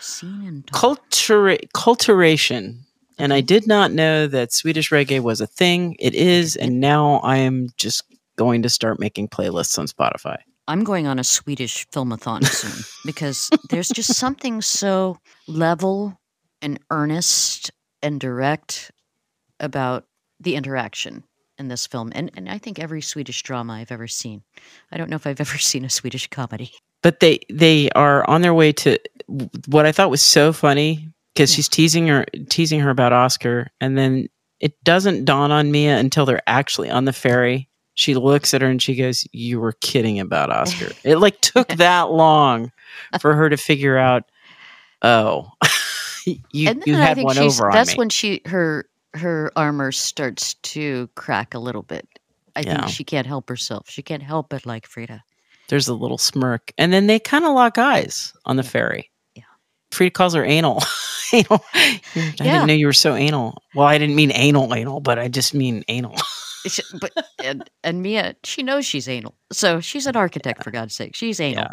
Seen and. Cultura- Kultiration. And I did not know that Swedish reggae was a thing. It is, and now I am just going to start making playlists on Spotify. I'm going on a Swedish filmathon soon [laughs] because there's just something so level and earnest and direct about the interaction in this film. And and I think every Swedish drama I've ever seen. I don't know if I've [laughs] ever seen a Swedish comedy. But they they are on their way to what I thought was so funny because she's teasing her teasing her about Oscar, and then it doesn't dawn on Mia until they're actually on the ferry. She looks at her and she goes, "You were kidding about Oscar." [laughs] it like took that long for her to figure out. Oh, [laughs] you and you had think one over on that's me. when she her her armor starts to crack a little bit. I Yeah. think she can't help herself. She can't help but like Frida. There's a little smirk, and then they kind of lock eyes on the ferry. Yeah. Frida calls her anal. [laughs] anal. I Yeah. didn't know you were so anal. Well, I didn't mean anal, anal, but I just mean anal. She- but [laughs] and, and Mia, she knows she's anal. So she's an [laughs] architect for God's sake. She's anal.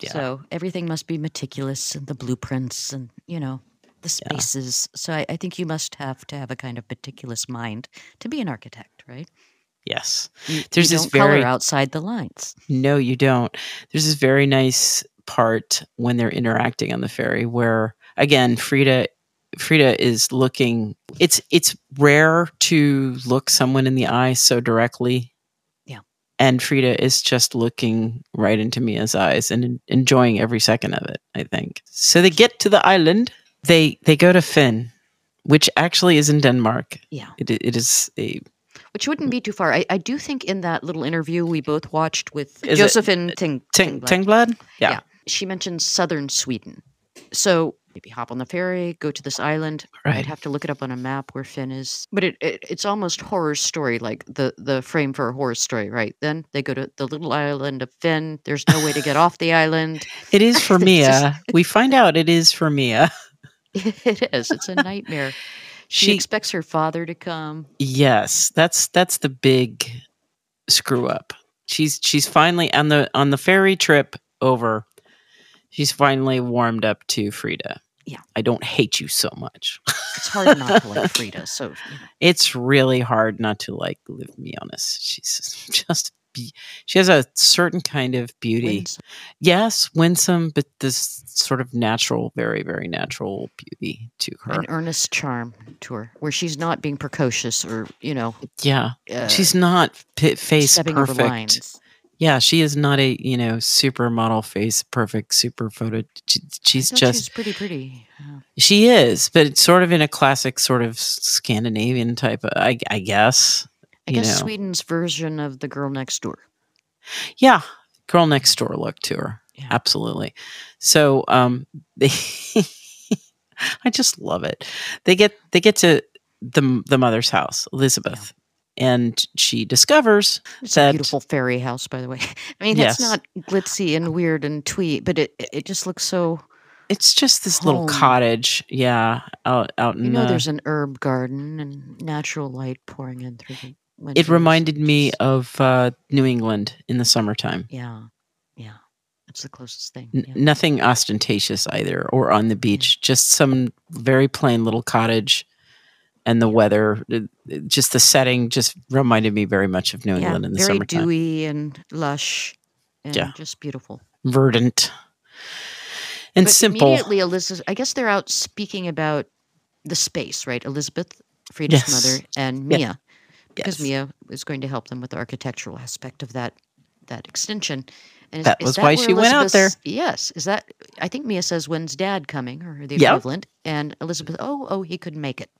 Yeah. So everything must be meticulous and the blueprints and you know the spaces. So I, I think you must have to have a kind of meticulous mind to be an architect, right? yes. You, There's you this very- outside the lines. No, you don't. There's this very nice part when they're interacting on the ferry where again Frida Frida is looking it's it's rare to look someone in the eye so directly. Yeah. And Frida is just looking right into Mia's eyes and enjoying every second of it, I think. So they get to the island. They they go to Finn, which actually is in Denmark. Yeah. It, it is a Which wouldn't be too far. I, I do think in that little interview we both watched with Is Josefine Ting, Ting, Tengblad? Yeah. Yeah. She mentioned southern Sweden. So maybe hop on the ferry, go to this island. Right. I'd have to look it up on a map where Finn is. But it, it it's almost horror story, like the the frame for a horror story, right? Then they go to the little island of Finn. There's no way to get off the island. It is [laughs] for Mia. just- we find out it is for Mia. [laughs] it is. It's a nightmare. She, She expects her father to come. Yes, that's that's the big screw up. She's she's finally on the on the ferry trip over. She's finally warmed up to Frida. Yeah. I don't hate you so much. It's hard not to like [laughs] Frida. So you know, It's really hard not to like Liv Mjönes. She's just be, she has a certain kind of beauty. winsome. Yes, winsome, but this sort of natural, very very natural beauty to her. an earnest charm to her, where she's not being precocious or you know yeah, uh, she's not p- face perfect. Yeah, she is not a you know supermodel face, perfect, super photo. She, she's just she's pretty pretty. Yeah. she is, but it's sort of in a classic sort of Scandinavian type. Of, I, I guess. I guess know. Sweden's version of the girl next door. Yeah, girl next door look to her. Yeah. Absolutely. So um, they, [laughs] I just love it. They get they get to the the mother's house, Elizabeth, and she discovers It's that a beautiful fairy house, by the way. [laughs] I mean, it's not glitzy and weird and twee, but it it just looks so. it's just this little cottage. Yeah, out out in You know, the- there's an herb garden and natural light pouring in through the. It reminded me of uh, New England in the summertime. Yeah, yeah, that's the closest thing. N- Nothing ostentatious either, or on the beach. Just some very plain little cottage, and the weather, just the setting, just reminded me very much of New Yeah, England in the very summertime. dewy and lush, and Yeah. just beautiful. Verdant and but simple. Immediately, Elizabeth. I guess they're out speaking about the space, right? Elizabeth, Frida's Yes. mother, and Yes. Mia, because Yes. Mia is going to help them with the architectural aspect of that that extension. And is, That is was why she went out there. Yes, is that? I think Mia says, "When's Dad coming?" or the Yep. equivalent, and Elizabeth, "Oh, oh, he couldn't make it."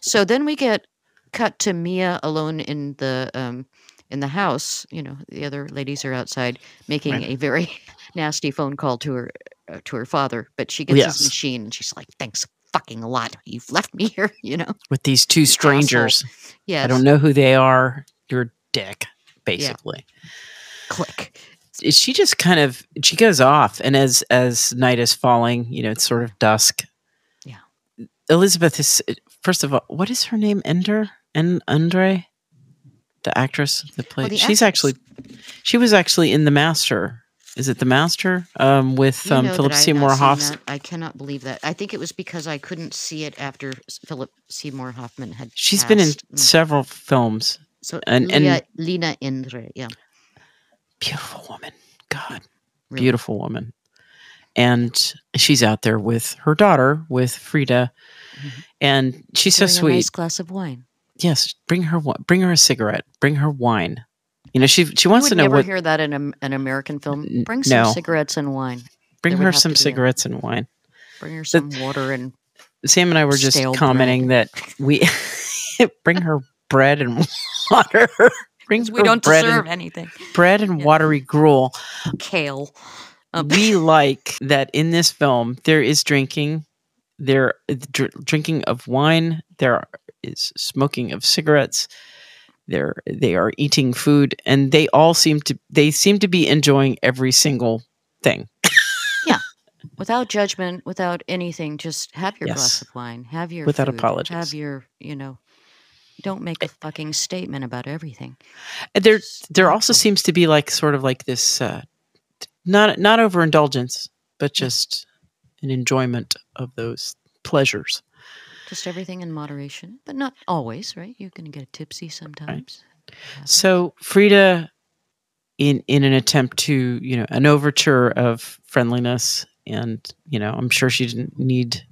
So then we get cut to Mia alone in the um, in the house. You know, the other ladies are outside making Right. a very [laughs] nasty phone call to her uh, to her father, but she gets Yes. his machine and she's like, "Thanks fucking a lot. You've left me [laughs] here." You know. with these two strangers. Yes. I don't know who they are. You're a dick, basically. Click. Is She just kind of she goes off, and as as night is falling, you know, it's sort of dusk. Yeah. Elizabeth is first of all, what is her name? Ender and Andre. the actress that played. the she's actress- actually she was actually in The Master. Is it The Master? Um, with You um, know Philip Seymour not seen Hoffs. that. I cannot believe that. I think it was because I couldn't see it after Philip Seymour Hoffman had. She's been in. Mm. several films. So and- and- Leah- Lena Endre, yeah, Beautiful woman. God, Really. beautiful woman. And she's out there with her daughter, with Frida, mm-hmm. and she's so sweet. A nice glass of wine. yes, bring her bring her a cigarette. Bring her wine. You know, she she wants would to know never what. hear that in a, an American film. Bring some no. cigarettes and wine. Bring there her some to be a- cigarettes and wine. Bring her some water and Sam and I were just Stale bread. commenting that we [laughs] bring her bread and water. [laughs] Bring we don't deserve and, anything. bread and watery gruel. Kale. Um, we like that in this film there is drinking, there dr- drinking of wine, there is smoking of cigarettes, there they are eating food, and they all seem to they seem to be enjoying every single thing. [laughs] Yeah, without judgment, without anything, just have your glass of wine, have your Without food, apologies. have your, you know, don't make a fucking statement about everything. There there also seems to be like sort of like this uh, not not overindulgence, but just an enjoyment of those pleasures. Just everything in moderation, but not always, right? You're going to get tipsy sometimes. So Frida, in in an attempt to you know an overture of friendliness, and you know I'm sure she didn't need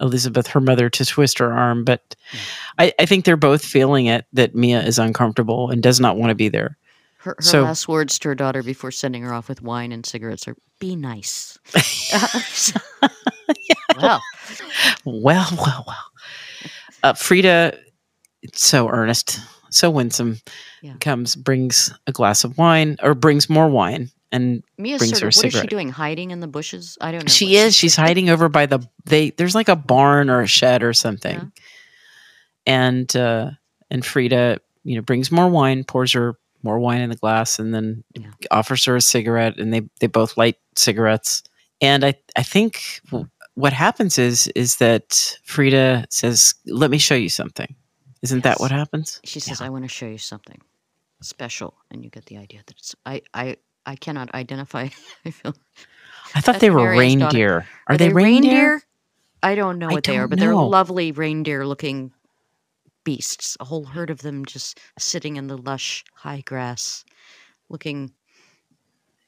Elizabeth, her mother, to twist her arm, but I, I think they're both feeling it that Mia is uncomfortable and does not want to be there. Her, her So- last words to her daughter before sending her off with wine and cigarettes are "Be nice." [laughs] [laughs] Well, Well, well, well. Uh, Frida, so earnest, so winsome, Yeah. comes brings a glass of wine or brings more wine and Mia's brings sort her a of, what is she doing? Hiding in the bushes? I don't know. She is. She's hiding over by the they. There's like a barn or a shed or something, Yeah. and uh, and Frida, you know, brings more wine, pours her more wine in the glass, and then Yeah. offers her a cigarette, and they they both light cigarettes. And I I think what happens is is that Frida says, "Let me show you something." Isn't that what happens? She says, "I want to show you something special," and you get the idea that it's. I I I cannot identify. [laughs] I feel. I thought they were daughter. reindeer. Are, they, reindeer? I don't know I what they are, but they're lovely reindeer-looking beasts. A whole herd of them just sitting in the lush high grass, looking.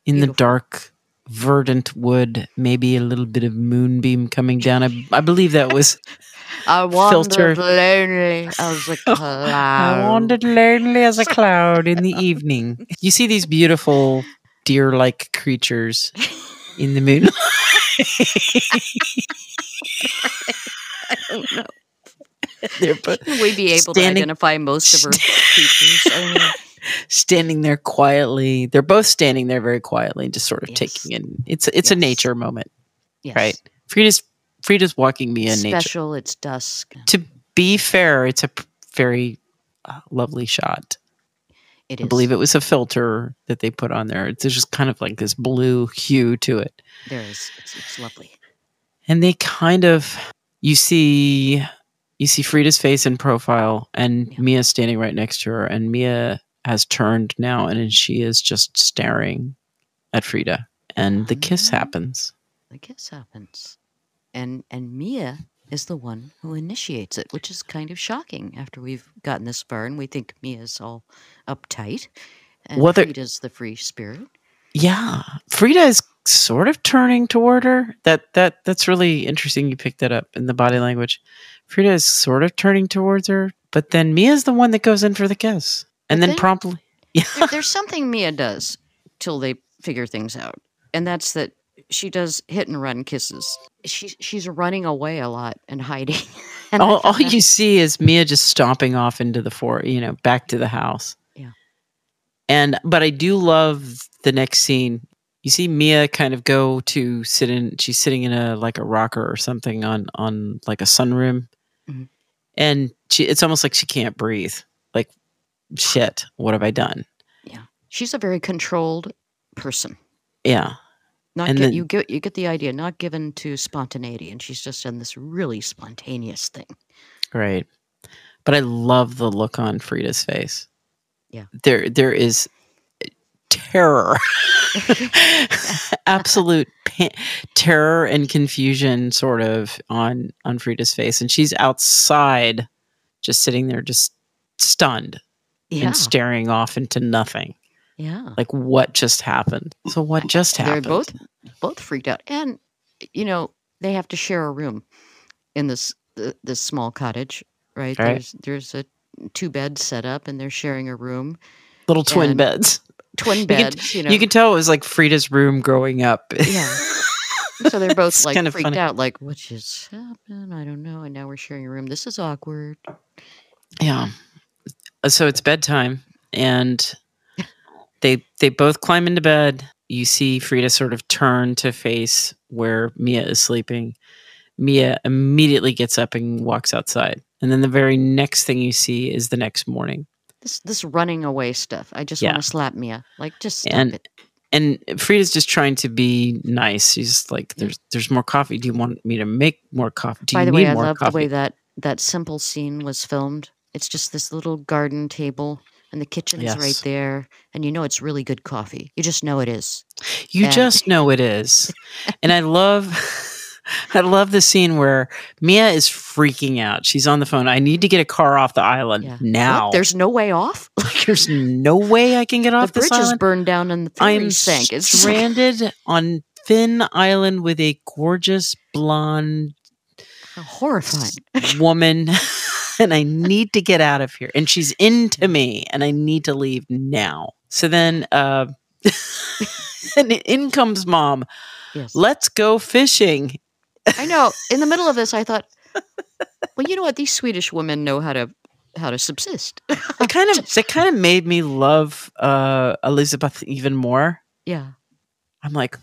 in the dark verdant wood maybe a little bit of moonbeam coming down i, I believe that was [laughs] I wandered Filtered. lonely as a [laughs] cloud. i wandered lonely as a cloud in the evening you see these beautiful deer-like creatures in the moon [laughs] I don't know. They're both Will we be able Standing- to identify most of her [laughs] creatures? I mean, standing there quietly they're both standing there very quietly and just sort of Yes. taking in it's it's a nature moment yes. right frida's frida's walking me in nature Special. It's dusk. to be fair it's a very uh, lovely shot It I is. believe it was a filter that they put on there. It's just kind of like this blue hue to it. There is. It's, it's lovely. And they kind of you see you see Frida's face in profile and Yeah. Mia standing right next to her and Mia has turned now and she is just staring at Frida and the kiss Ah. happens. The kiss happens, and and Mia is the one who initiates it, which is kind of shocking after we've gotten this far, and we think Mia's all uptight, and Well, there- Frida's the free spirit. Yeah. Frida is sort of turning toward her. That that that's really interesting you picked that up in the body language. Frida is sort of turning towards her, but then Mia's the one that goes in for the kiss. And then then- promptly [laughs] Yeah. There, there's something Mia does till they figure things out, and that's that she does hit and run kisses. She's she's running away a lot and hiding. [laughs] and all, all you see is Mia just stomping off into the for you know, back to the house. Yeah. And but I do love the next scene. You see Mia kind of go to sit in she's sitting in a like a rocker or something on on like a sunroom. Mhm. And she it's almost like she can't breathe. Like shit, what have I done? Yeah, she's a very controlled person. Yeah. Not And get, then- you get you get the idea. Not given to spontaneity, and she's just in this really spontaneous thing. Right, But I love the look on Frida's face. Yeah. there there is terror, absolute pa- terror and confusion, sort of on on Frida's face, and she's outside, just sitting there, just stunned Yeah. and staring off into nothing. Yeah. Like what just happened? So what just happened? They're both both freaked out, and you know they have to share a room in this this small cottage, right? Right. There's there's a two beds set up, and they're sharing a room, little twin and beds. Twin You could- beds. You, know, You could tell it was like Frida's room growing up. [laughs] yeah. So they're both like freaked funny. out, like what just happened? I don't know. And now we're sharing a room. This is awkward. Yeah. So it's bedtime and [laughs] they they both climb into bed. You see Frida sort of turn to face where Mia is sleeping. Mia immediately gets up and walks outside. And then the very next thing you see is the next morning. This this running away stuff. I just Yeah. want to slap Mia. Like just and it. and Frida's just trying to be nice. She's like, "There's there's more coffee. Do you want me to make more coffee? Do By you the way, I more love coffee?" the way that that simple scene was filmed. It's just this little garden table, and the kitchen's right Yes. there, and you know it's really good coffee. You just know it is. You And- just know it is. and I love [laughs] [laughs] I love the scene where Mia is freaking out. She's on the phone. I need to get a car off the island Yeah. What? now. There's no way off. [laughs] There's no way I can get the off this bridge is burned down and the ferry I'm sank. It's stranded [laughs] on Finn Island with a gorgeous blonde horrifying. woman and I need to get out of here. And she's into me and I need to leave now. So then uh and in comes mom. Yes. Let's go fishing. I know. [laughs] In the middle of this, I thought, well, you know what? These Swedish women know how to how to subsist. It [laughs] kind of it kind of made me love uh Elizabeth even more. yeah. I'm like,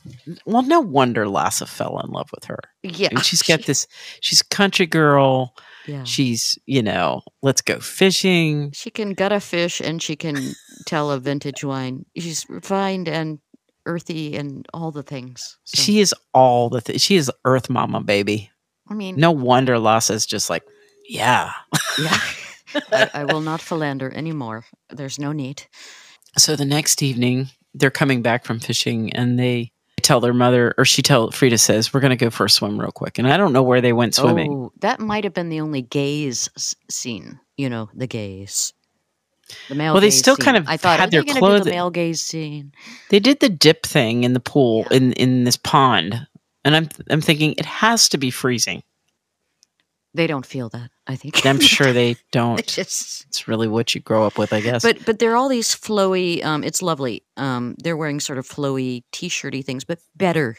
well, no wonder Lasse fell in love with her. Yeah. And she's got this she's a country girl. Yeah. She's, you know, let's go fishing. She can gut a fish and she can tell a vintage wine. She's refined and earthy and all the things. So, She is all the th- she is Earth Mama baby. I mean, No wonder Lasse's just like, yeah. yeah. [laughs] I, I will not philander anymore. There's no need. So the next evening, they're coming back from fishing and they tell their mother, or she tell Frida says, "We're going to go for a swim real quick." And I don't know where they went swimming. Oh, that might have been the only gaze scene. You know, the gaze. The male Well, they gaze still scene. kind of I thought, had their they going to do the male gaze scene? They did the dip thing in the pool in in this pond, and I'm I'm thinking it has to be freezing. They don't feel that. I think. I'm sure they [laughs] don't. It's just- It's really what you grow up with, I guess. but but they're all these flowy. Um, it's lovely. Um, they're wearing sort of flowy t-shirty things, but better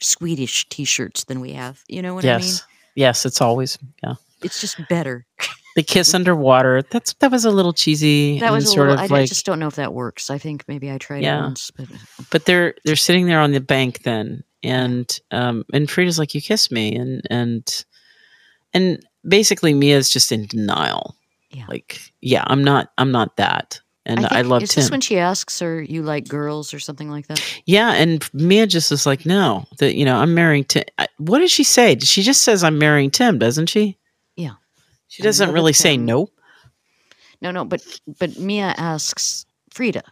Swedish t-shirts than we have. You know what I mean? yes, yes, it's always yeah. It's just better. [laughs] The kiss underwater. That's that was a little cheesy. That and was a sort little. of I, I just don't know if that works. I think maybe I tried Yeah. it once, but but they're they're sitting there on the bank then, and um and Frida's like, "You kissed me," and and and basically Mia's just in denial. Yeah. Like, yeah, I'm not I'm not that, and I, think- loved Is him. this when she asks her, "You like girls" or something like that? Yeah, and Mia just is like, no, that you know, I'm marrying Tim. What did she say? She just says I'm marrying Tim, doesn't she? She doesn't really say nope. No, no, but but Mia asks Frida,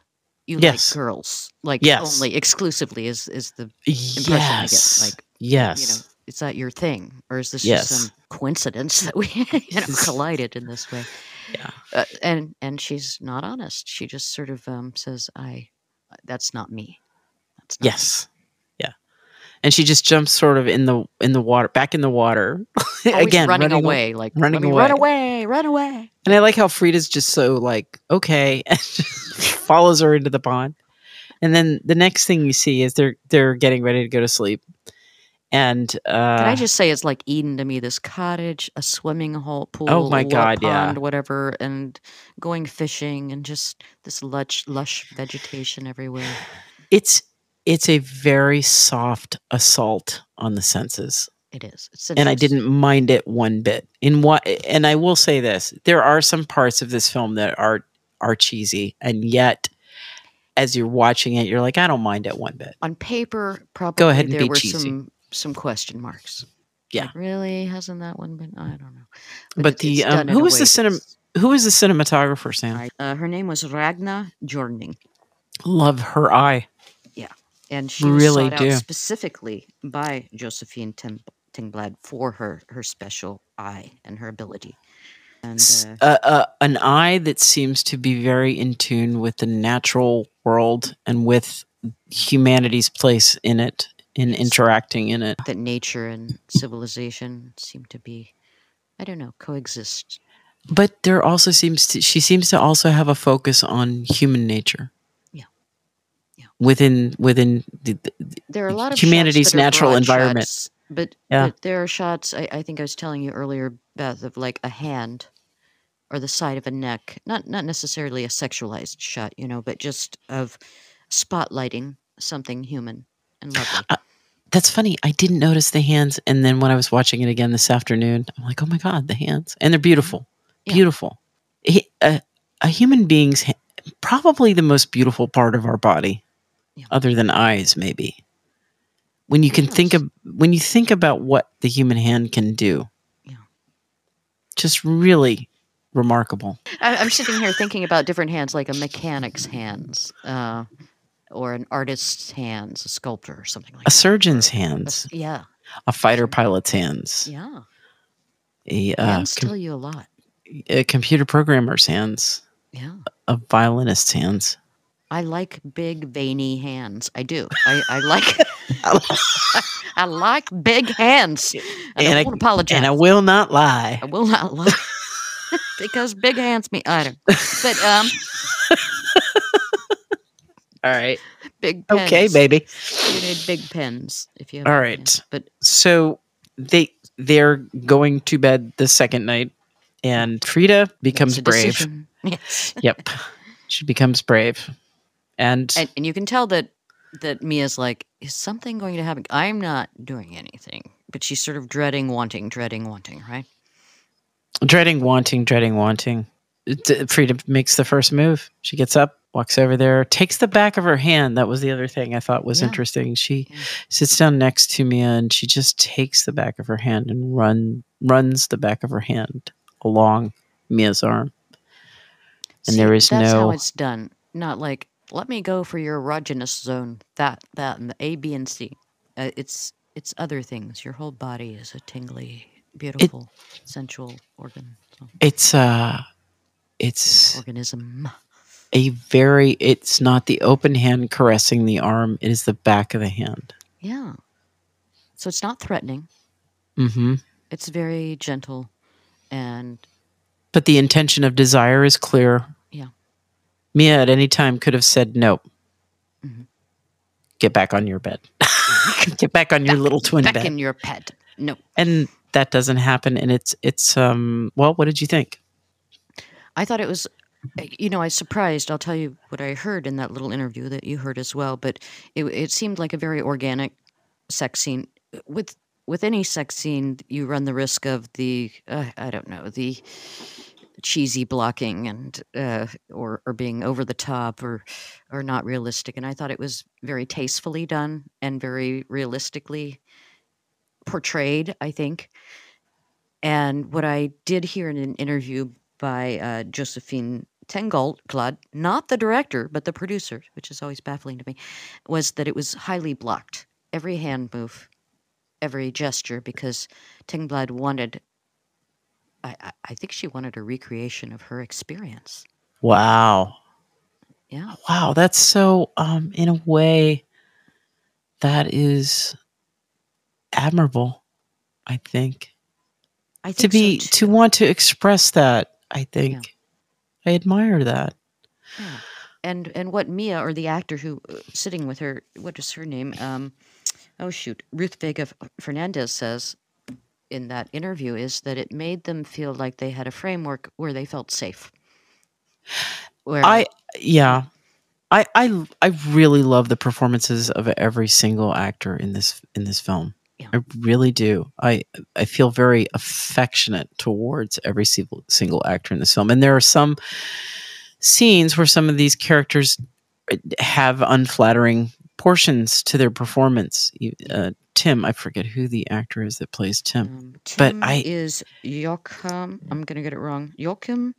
"You Yes. like girls?" Like Yes. only exclusively is is the impression I get. Like yes. you know, is that your thing, or is this Yes. just some coincidence that we [laughs] you know [laughs] collided in this way? Yeah. Uh, and and she's not honest. She just sort of um, says, "I, that's not me." That's not yes. Yeah. And she just jumps sort of in the in the water, back in the water [laughs] again, running, aw- away, like running away. run away, run away. And I like how Frida's just so like okay, [laughs] and just follows her into the pond. And then the next thing you see is they're they're getting ready to go to sleep. And uh, Can I just say it's like Eden to me? This cottage, a swimming hole, pool, Oh my God, yeah. whatever, and going fishing, and just this lush, lush vegetation everywhere. it's it's a very soft assault on the senses. It is. It's and I didn't mind it one bit. In what and I will say this, there are some parts of this film that are are cheesy and yet as you're watching it you're like I don't mind it one bit. on paper. Probably Go ahead and there be were cheesy. some some question marks. Yeah. Like, really hasn't that one been? I don't know. But, it- the um, who was the cinem- that's- Who is the cinematographer, Sam? Uh, her name was Ragna Jorming. Love her eye. And she was Really sought do. out specifically by Josefine Tim- Tengblad for her her special eye and her ability. And uh, uh, uh, an eye that seems to be very in tune with the natural world and with humanity's place in it, in interacting in it. that nature and civilization seem to be, I don't know, coexist. But there also seems to she seems to also have a focus on human nature. Within within the, the- There are a lot of humanity's shots that are natural environment. shots, but, Yeah. but there are shots. I, I think I was telling you earlier, Beth, of like a hand or the side of a neck. Not not necessarily a sexualized shot, you know, but just of spotlighting something human and lovely. Uh, that's funny. I didn't notice the hands, and then when I was watching it again this afternoon, I'm like, "Oh my god, the hands!" And they're mm-hmm. beautiful, Yeah. beautiful. He- A, a human being's probably the most beautiful part of our body, Yeah. other than eyes, maybe. When you can think of when you think about what the human hand can do, Yeah. just really remarkable. I, I'm sitting here thinking about different hands, like a mechanic's hands, uh, or an artist's hands, a sculptor, or something like A that. surgeon's hands, s- yeah, a fighter pilot's hands, yeah. a, uh, hands com- tell you a lot. a computer programmer's hands, Yeah. a violinist's hands. I like big veiny hands. I do. I, I like [laughs] I like big hands. And, And I I- won't apologize. And I will not lie. I will not lie. [laughs] because big hands mean I don't. But um [laughs] All right. big pens. Okay, baby. You need big pens if you have All right. hands. But So they they're going to bed the second night, and Frida becomes brave. Yes. Yep, she becomes brave, and, and, and you can tell that that Mia's like, is something going to happen? I'm not doing anything, but she's sort of dreading, wanting, dreading, wanting, right? dreading, wanting, dreading, wanting. Frida makes the first move. She gets up, walks over there, takes the back of her hand. That was the other thing I thought was Yeah. interesting. She Yeah. sits down next to Mia, and she just takes the back of her hand and run runs the back of her hand along Mia's arm. And there is that's how no- it's done. Not like let me go for your erogenous zone. That that and the A, B, and C. Uh, it's it's other things. Your whole body is a tingly, beautiful, sensual organ so, It's uh, it's organism. a very it's not the open hand caressing the arm it is the back of the hand Yeah. So it's not threatening. Mm-hmm. It's very gentle, and but the intention of desire is clear. Mia at any time could have said no Mhm. get back on your bed [laughs] get back on your little twin back bed in your pet. No, and that doesn't happen and it's it's um well what did you think I thought it was, you know, I was surprised. I'll tell you what I heard in that little interview that you heard as well. But it, it seemed like a very organic sex scene. With with any sex scene, you run the risk of the uh, I don't know the cheesy blocking and uh, or or being over the top or or not realistic. And I thought it was very tastefully done and very realistically portrayed. I think. And what I did hear in an interview by uh, Josefine Tengblad, not the director, but the producer, which is always baffling to me, was that it was highly blocked. Every hand move, every gesture, because Tengblad wanted, I, I, I think she wanted a recreation of her experience. wow Yeah. wow that's so um in a way that is admirable i think I to think so, be to want to express that i think i admire that Yeah. And and what Mia or the actor who uh, sitting with her, what is her name? Um, oh shoot, Ruth Vega Fernandez says in that interview is that it made them feel like they had a framework where they felt safe. Where i yeah I, I i really love the performances of every single actor in this in this film Yeah. i really do i i feel very affectionate towards every single single actor in this film and there are some scenes where some of these characters uh, have unflattering portions to their performance uh, Tim. I forget who the actor is that plays Tim. Um, but I is Joakim. I'm going to get it wrong. Joakim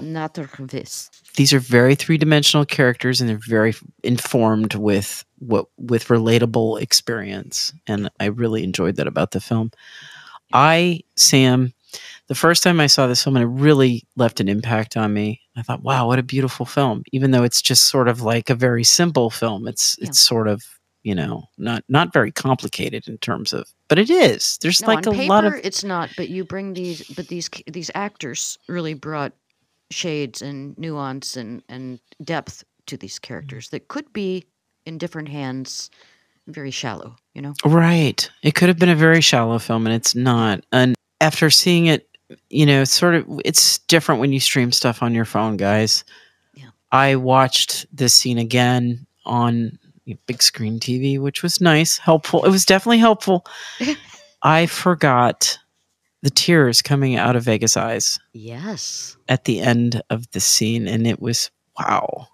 Nätterqvist. these are very three dimensional characters, and they're very informed with what with relatable experience, and I really enjoyed that about the film. I Sam, the first time I saw this film, and it really left an impact on me. I thought, wow, what a beautiful film. Even though it's just sort of like a very simple film, it's Yeah. it's sort of you know not not very complicated in terms of, but it is. There's No, like a paper lot of it's not, but you bring these, but these these actors really brought shades and nuance and and depth to these mm. characters that could be in different hands very shallow. You know. Right. It could have been a very shallow film, and it's not. And after seeing it, you know, sort of it's different when you stream stuff on your phone, guys. Yeah. I watched this scene again on big screen TV, which was nice, helpful. It was definitely helpful. [laughs] I forgot the tears coming out of Vega's eyes Yes. at the end of the scene, and it was wow,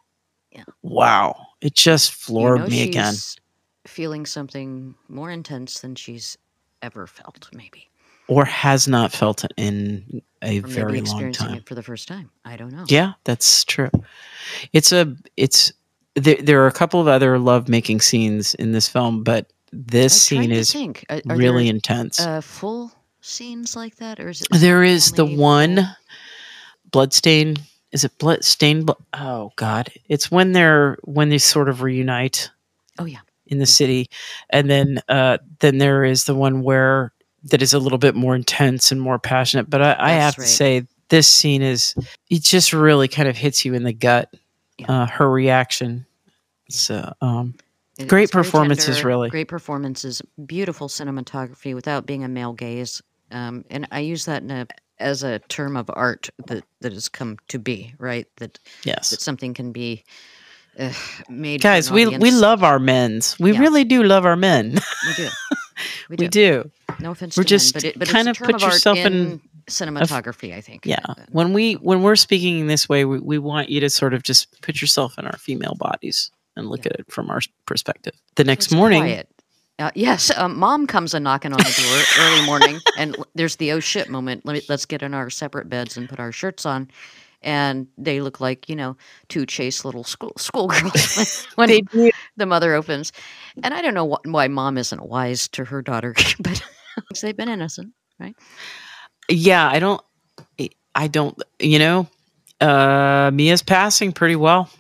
Yeah. wow. It just You floored know me again. Feeling something more intense than she's ever felt, maybe, or has not felt it in a or very long time. it for the first time. I don't know. Yeah, that's true. It's a it's there, there are a couple of other love making scenes in this film, but this scene is. Are- are really there, intense. Uh, full scenes like that, or is it? there is the one full- bloodstain. Is it bloodstained? Blo- oh God! It's when they're when they sort of reunite Oh yeah. in the city, and then uh, then there is the one where that is a little bit more intense and more passionate. But I, I have right. to say, this scene is it just really kind of hits you in the gut. Yeah. Uh, her reaction. So, um, It- Great performances, tender, really. Great performances, beautiful cinematography without being a male gaze. Um, and I use that in a, as a term of art that, that has come to be, right? That yes, that something can be uh, made. guys, we we love our men's. We Yeah. really do love our men. We do. [laughs] [laughs] We do. we do. No offense We're to just men, but, it, but kind of put of yourself in, in cinematography, I think. Yeah. When we when we're speaking in this way, we, we want you to sort of just put yourself in our female bodies and look at it from our perspective. The next it's morning, quiet. Uh, yes, um, mom comes a knocking on the door early morning, and there's the oh shit moment. Let me, let's get in our separate beds and put our shirts on, and they look like you know two chaste little school [laughs] schoolgirls when [laughs] the mother opens. And I don't know wh- why mom isn't wise to her daughter, [laughs] but they've been innocent, right? yeah, I don't, I don't, you know, uh, Mia's passing pretty well.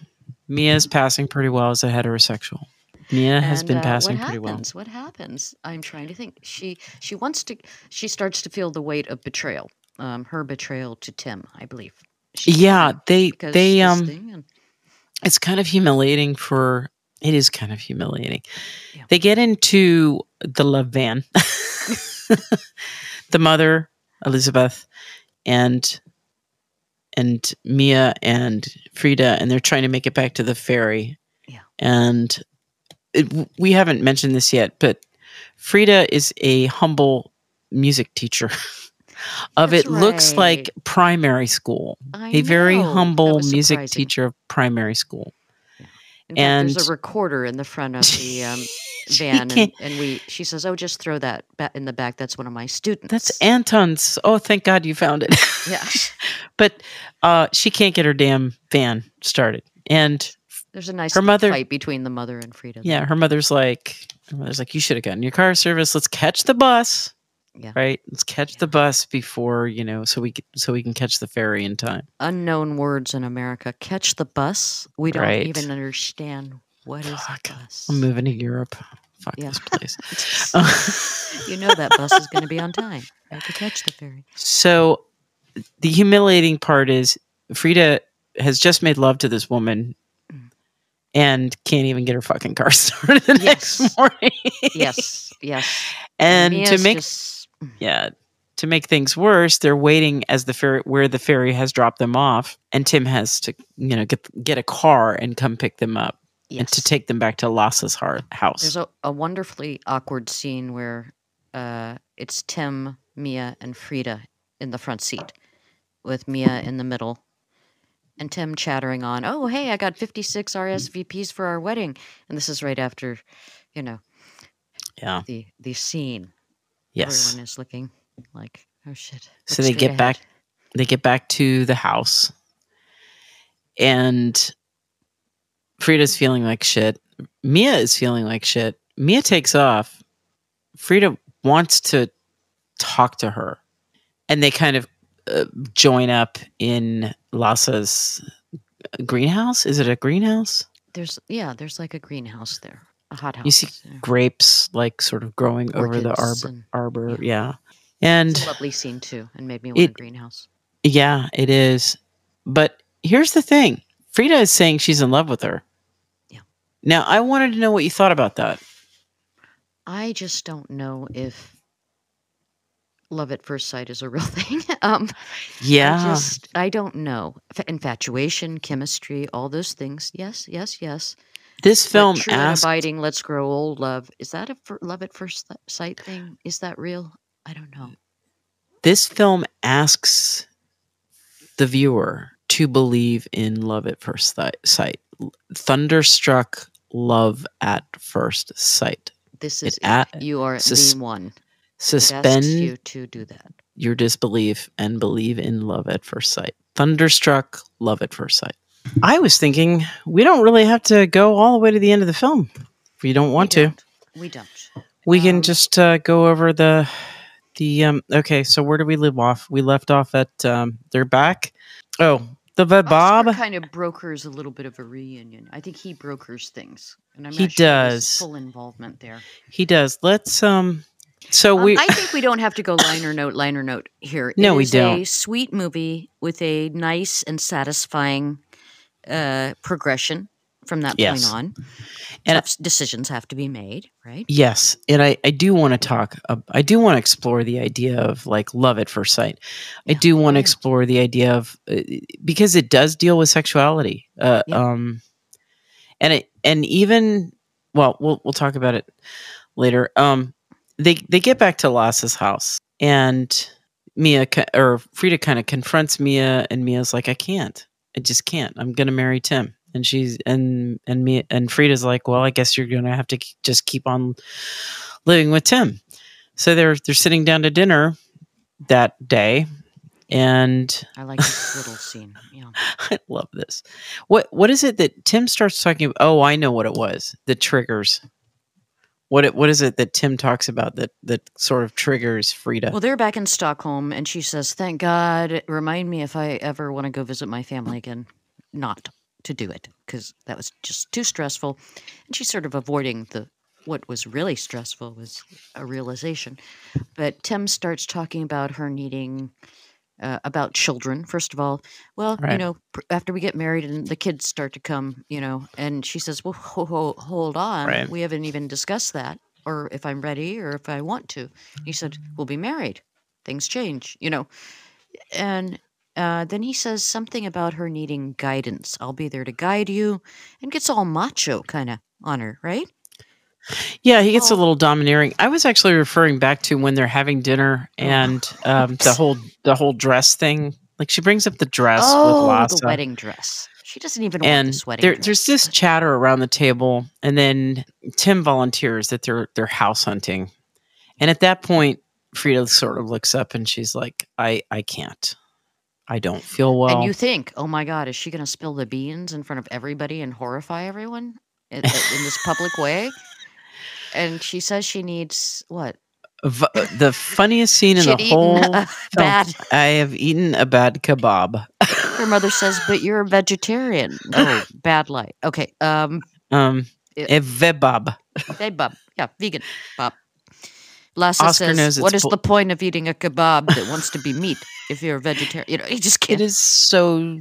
Mia's passing pretty well as a heterosexual. Mia has been uh, passing pretty well. happens? What happens? I'm trying to think. She she wants to. She starts to feel the weight of betrayal. Um, her betrayal to Tim, I believe. Yeah, they they um, and- it's kind of humiliating for. It is kind of humiliating. Yeah. They get into the love van. [laughs] the mother, Elizabeth, and and Mia and Frida, and they're trying to make it back to the ferry. Yeah. And it, we haven't mentioned this yet, but Frida is a humble music teacher. [laughs] of That's it looks like primary school. I a very know. That humble music surprising. teacher of primary school. In fact, there's and- a recorder in the front of the um, [laughs] van, and, and we. She says, "Oh, just throw that in the back. That's one of my students." That's Anton's. Oh, thank God you found it. yeah. [laughs] but uh, she can't get her damn van started. And There's a nice Her mother- fight between the mother and Frida. yeah, her mother's like, her mother's like, you should have gotten your car service. Let's catch the bus. Yeah. Right. Let's catch the bus before you know, so we so we can catch the ferry in time. Unknown words in America. Catch the bus. We don't Right. even understand what is Fuck. a bus. I'm moving to Europe. Fuck Yeah. this place. [laughs] you know that bus is going to be on time right, to catch the ferry. So the humiliating part is Frida has just made love to this woman Mm. and can't even get her fucking car [laughs] started the Yes. next morning. Yes, yes. and to make just- yeah, to make things worse, they're waiting as the ferry where the ferry has dropped them off and Tim has to, you know, get get a car and come pick them up and to take them back to Lasse's heart, house. There's a, a wonderfully awkward scene where uh, it's Tim, Mia, and Frida in the front seat, with Mia in the middle, and Tim chattering on, "Oh, hey, I got 56 RSVPs for our wedding," and this is right after, you know, Yeah. the the scene. Yes. Everyone is looking like, oh shit. so they get ahead? back they get back to the house and frida's feeling like shit mia is feeling like shit mia takes off frida wants to talk to her and they kind of uh, join up in lasse's greenhouse is it a greenhouse There's yeah, there's like a greenhouse there, a hot house. you see there. grapes like sort of growing over the arbor, and- arbor yeah and lovely scene too, and made me want a greenhouse. Yeah, it is. But here's the thing Frida is saying she's in love with her. Yeah. Now, I wanted to know what you thought about that. I just don't know if love at first sight is a real [laughs] thing. um, Yeah. I just I don't know. Infatuation, chemistry, all those things. Yes, yes, yes. This film true asked. abiding. Let's grow old. Love is that a fir- love at first sight thing? Is that real? I don't know. This film asks the viewer to believe in love at first sight. Thunderstruck love at first sight. This is it. you are sus- the one. Suspend you to do that. your disbelief and believe in love at first sight. Thunderstruck, love at first sight. I was thinking we don't really have to go all the way to the end of the film if you don't want we to. Don't. We don't. We can Um, just uh, go over the the um. Okay, so where do we live off? We left off at um. They're back. Oh, the Bob. Kind of brokers a little bit of a reunion. I think he brokers things, and I'm He sure does. full involvement there. He does. Let's um. So Um, we. I think we don't have to go liner note, liner note here. [coughs] No, It we is don't. A sweet movie with a nice and satisfying uh, progression from that Yes. point on. And- Tough decisions have to be made, right? Yes, and I, I do want to talk. Uh, I do want to explore the idea of like love at first sight. I Yeah. do want to Yeah. explore the idea of uh, because it does deal with sexuality. Uh, Yeah. Um, and it and even well, we'll we'll talk about it later. Um, they they get back to Lasse's house, and Mia or Frida kind of confronts Mia, and Mia's like, "I can't. I just can't. I'm gonna marry Tim." And she's and and me and Frida's like, "Well, I guess you're gonna have to just keep on living with Tim." So they're they're sitting down to dinner that day, and I like this [laughs] little scene. Yeah. I love this. What what is it that Tim starts talking about? Oh, I know what it was. The triggers. What what is it that Tim talks about that that sort of triggers Frida? Well, they're back in Stockholm, and she says, "Thank God. Remind me if I ever want to go visit my family again, not to do it because that was just too stressful." And she's sort of avoiding the what was really stressful was a realization. But Tim starts talking about her needing. Uh, about children, first of all. Well, you know, pr- after we get married and the kids start to come, you know, and she says, "Well, ho- ho- hold on, Right. we haven't even discussed that, or if I'm ready, or if I want to." He said, "We'll be married. Things change, you know." And uh, then he says something about her needing guidance. I'll be there to guide you, and gets all macho kind of on her, right? Yeah, he gets a Oh. little domineering. I was actually referring back to when they're having dinner and um, the [laughs] whole the whole dress thing. Like she brings up the dress with oh, the wedding dress. She doesn't even want and this wedding there, there's this chatter around the table, and then Tim volunteers that they're they're house hunting, and at that point, Frida sort of looks up and she's like, "I I can't, I don't feel well." and you think, oh my God, is she going to spill the beans in front of everybody and horrify everyone in, in this public way? And she says she needs what? V- the funniest scene in the whole bad. I have eaten a bad kebab. Her mother says, but you're a vegetarian. Oh, [laughs] bad light. Okay. Um, Um, It- a vebab. Hey, Bob. Yeah, vegan Bob. [laughs] Lasse Oscar says, knows "What it's the point of eating a kebab that wants to be meat if you're a vegetarian?" You know, [laughs] you just can't. It is so.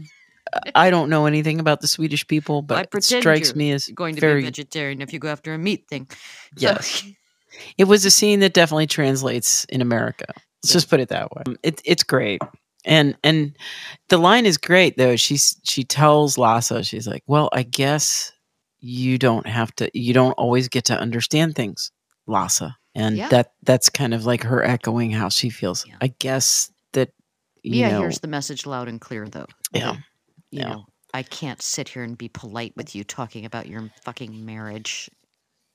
I don't know anything about the Swedish people, but it strikes you're me as going to very be a vegetarian if you go after a meat thing. So- Yes. [laughs] It was a scene that definitely translates in America. Let's just put it that way. It, it's great. And and the line is great though. She's she tells Lasse, she's like, Well, I guess you don't have to you don't always get to understand things, Lasse. And Yeah. that that's kind of like her echoing how she feels. Yeah. I guess that you yeah, know here's the message loud and clear, though. Yeah. You Yeah. know, I can't sit here and be polite with you talking about your fucking marriage.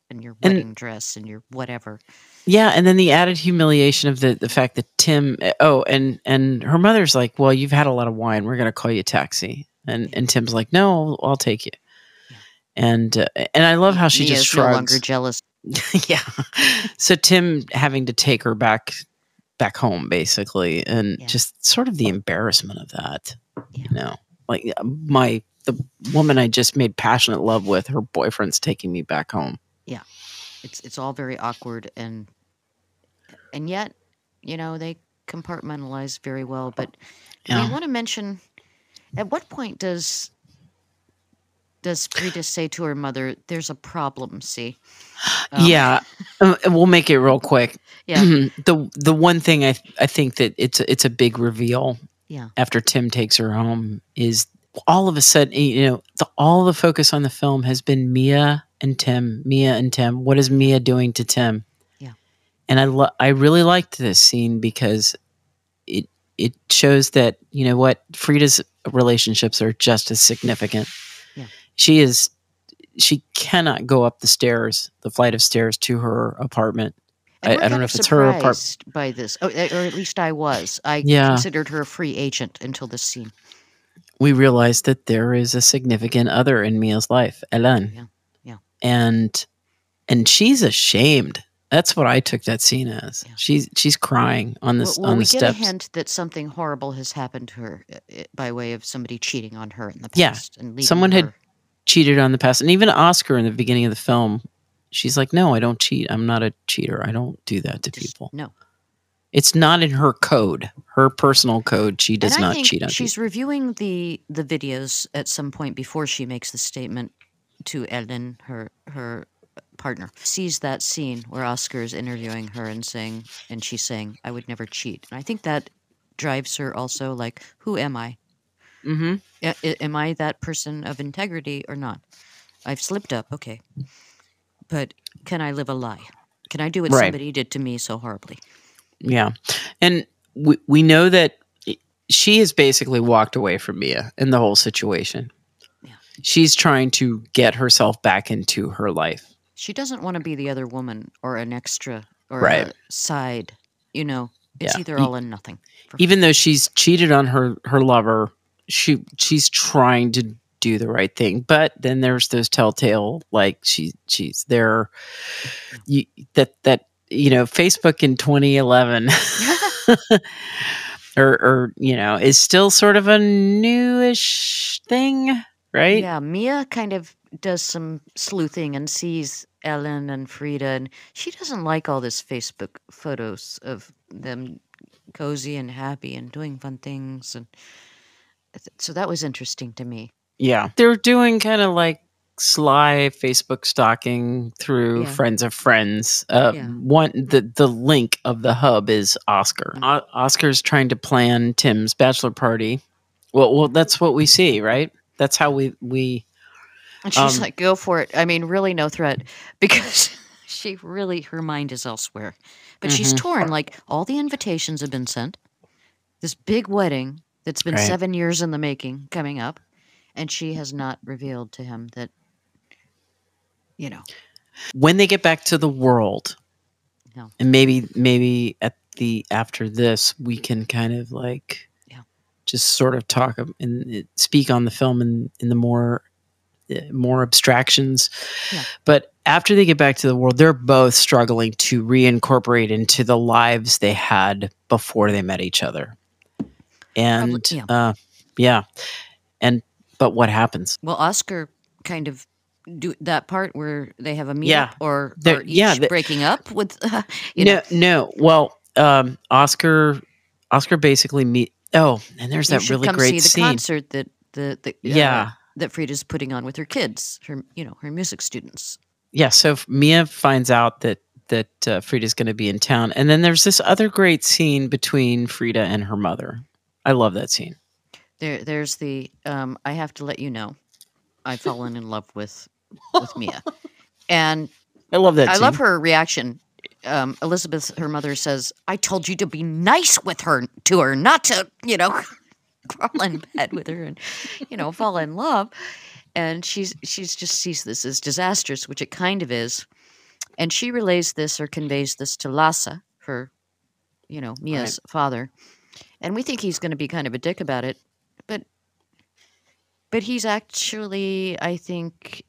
and your And- wedding dress and your whatever. Yeah, and then the added humiliation of the the fact that Tim. Oh, and and her mother's like, "Well, you've had a lot of wine. We're gonna call you a taxi." And and Tim's like, "No, I'll take you." And uh, and I love how she Mia's just no shrugs. longer jealous. [laughs] yeah. So Tim having to take her back back home basically and Yeah. just sort of the embarrassment of that. You know. Like uh, my the woman I just made passionate love with, her boyfriend's taking me back home. Yeah. It's it's all very awkward and and yet, you know, they compartmentalize very well. But Yeah. we want to mention at what point does does Frida say to her mother, "There's a problem"? See, Um, yeah. Um, we'll make it real quick. yeah, [clears throat] the the one thing I I think that it's a, it's a big reveal yeah, after Tim takes her home is all of a sudden you know the, all the focus on the film has been Mia and Tim, Mia and Tim. What is Mia doing to Tim? Yeah. and I lo- I really liked this scene because it it shows that you know what Frida's relationships are just as significant. Yeah. she is she cannot go up the stairs, the flight of stairs to her apartment. And I, I don't know if it's her surprised by this, oh, or at least I was. I Yeah. considered her a free agent until this scene. we realize that there is a significant other in Mia's life, Ellen. Yeah, yeah. And and she's ashamed. That's what I took that scene as. Yeah. She's she's crying on this well, well, on we the get steps. a hint that something horrible has happened to her uh, uh, by way of somebody cheating on her in the Yeah, past. and leaving someone had. Cheated on the past, and even Oscar in the beginning of the film, she's like, "No, I don't cheat. I'm not a cheater. I don't do that to Just- people. No, It's not in her code, her personal code. She does and I not think cheat on she's people." reviewing the the videos at some point before she makes the statement to Ellen, her her partner. Sees that scene where Oscar is interviewing her and saying, and she's saying, "I would never cheat." And I think that drives her also. Like, who am I? Mm-hmm. A- am I that person of integrity or not? I've slipped up, okay, but can I live a lie? Can I do what Right. somebody did to me so horribly? Yeah. And we, we know that she has basically walked away from Mia in the whole situation. Yeah. She's trying to get herself back into her life. She doesn't want to be the other woman or an extra or Right. a side. You know, it's Yeah. either all or nothing. Even though she's cheated on her her lover, she she's trying to do the right thing. But then there's those telltale like she she's there you, that that you know Facebook in 2011 [laughs] or or you know is still sort of a newish thing, right? Yeah, Mia kind of does some sleuthing and sees Ellen and Frida, and she doesn't like all this Facebook photos of them cozy and happy and doing fun things, and so that was interesting to me. Yeah. They're doing kind of like sly Facebook stalking through Yeah. friends of friends. Uh, Yeah. One the the link of the hub is Oscar. O- Oscar's trying to plan Tim's bachelor party. Well, well, that's what we see, right? That's how we we. And she's Um, like, "Go for it." I mean, really, no threat [laughs] because she really her mind is elsewhere. But she's Mhm. torn. Like all the invitations have been sent. This big wedding that's been Right. seven years in the making coming up, and she has not revealed to him that. You know, When they get back to the world, No. and maybe maybe at the after this we can kind of like, Yeah. just sort of talk and speak on the film in in the more uh, more abstractions. Yeah. But after they get back to the world, they're both struggling to reincorporate into the lives they had before they met each other. And yeah. uh, yeah, and but what happens? well, Oscar kind of do that part where they have a meetup Yeah. or, or each yeah, they- breaking up with. [laughs] you know, no, no. Well, um, Oscar, Oscar basically meet. Oh, and there's you that really come great see the scene. concert that the, the uh, Yeah. that Frida's putting on with her kids, her you know her music students. Yeah, so Mia finds out that that uh, Frida's going to be in town, and then there's this other great scene between Frida and her mother. I love that scene. There, there's the. Um, I have to let you know, I've fallen in love with with [laughs] Mia, and I love that. I scene. love her reaction. Um, Elizabeth, her mother says, "I told you to be nice with her, to her, not to, you know, [laughs] crawl in bed with her and, you know, fall in love." And she's she's just sees this as disastrous, which it kind of is. And she relays this or conveys this to Lasse, her, you know, Mia's father. And we think he's going to be kind of a dick about it, but he's actually, I think,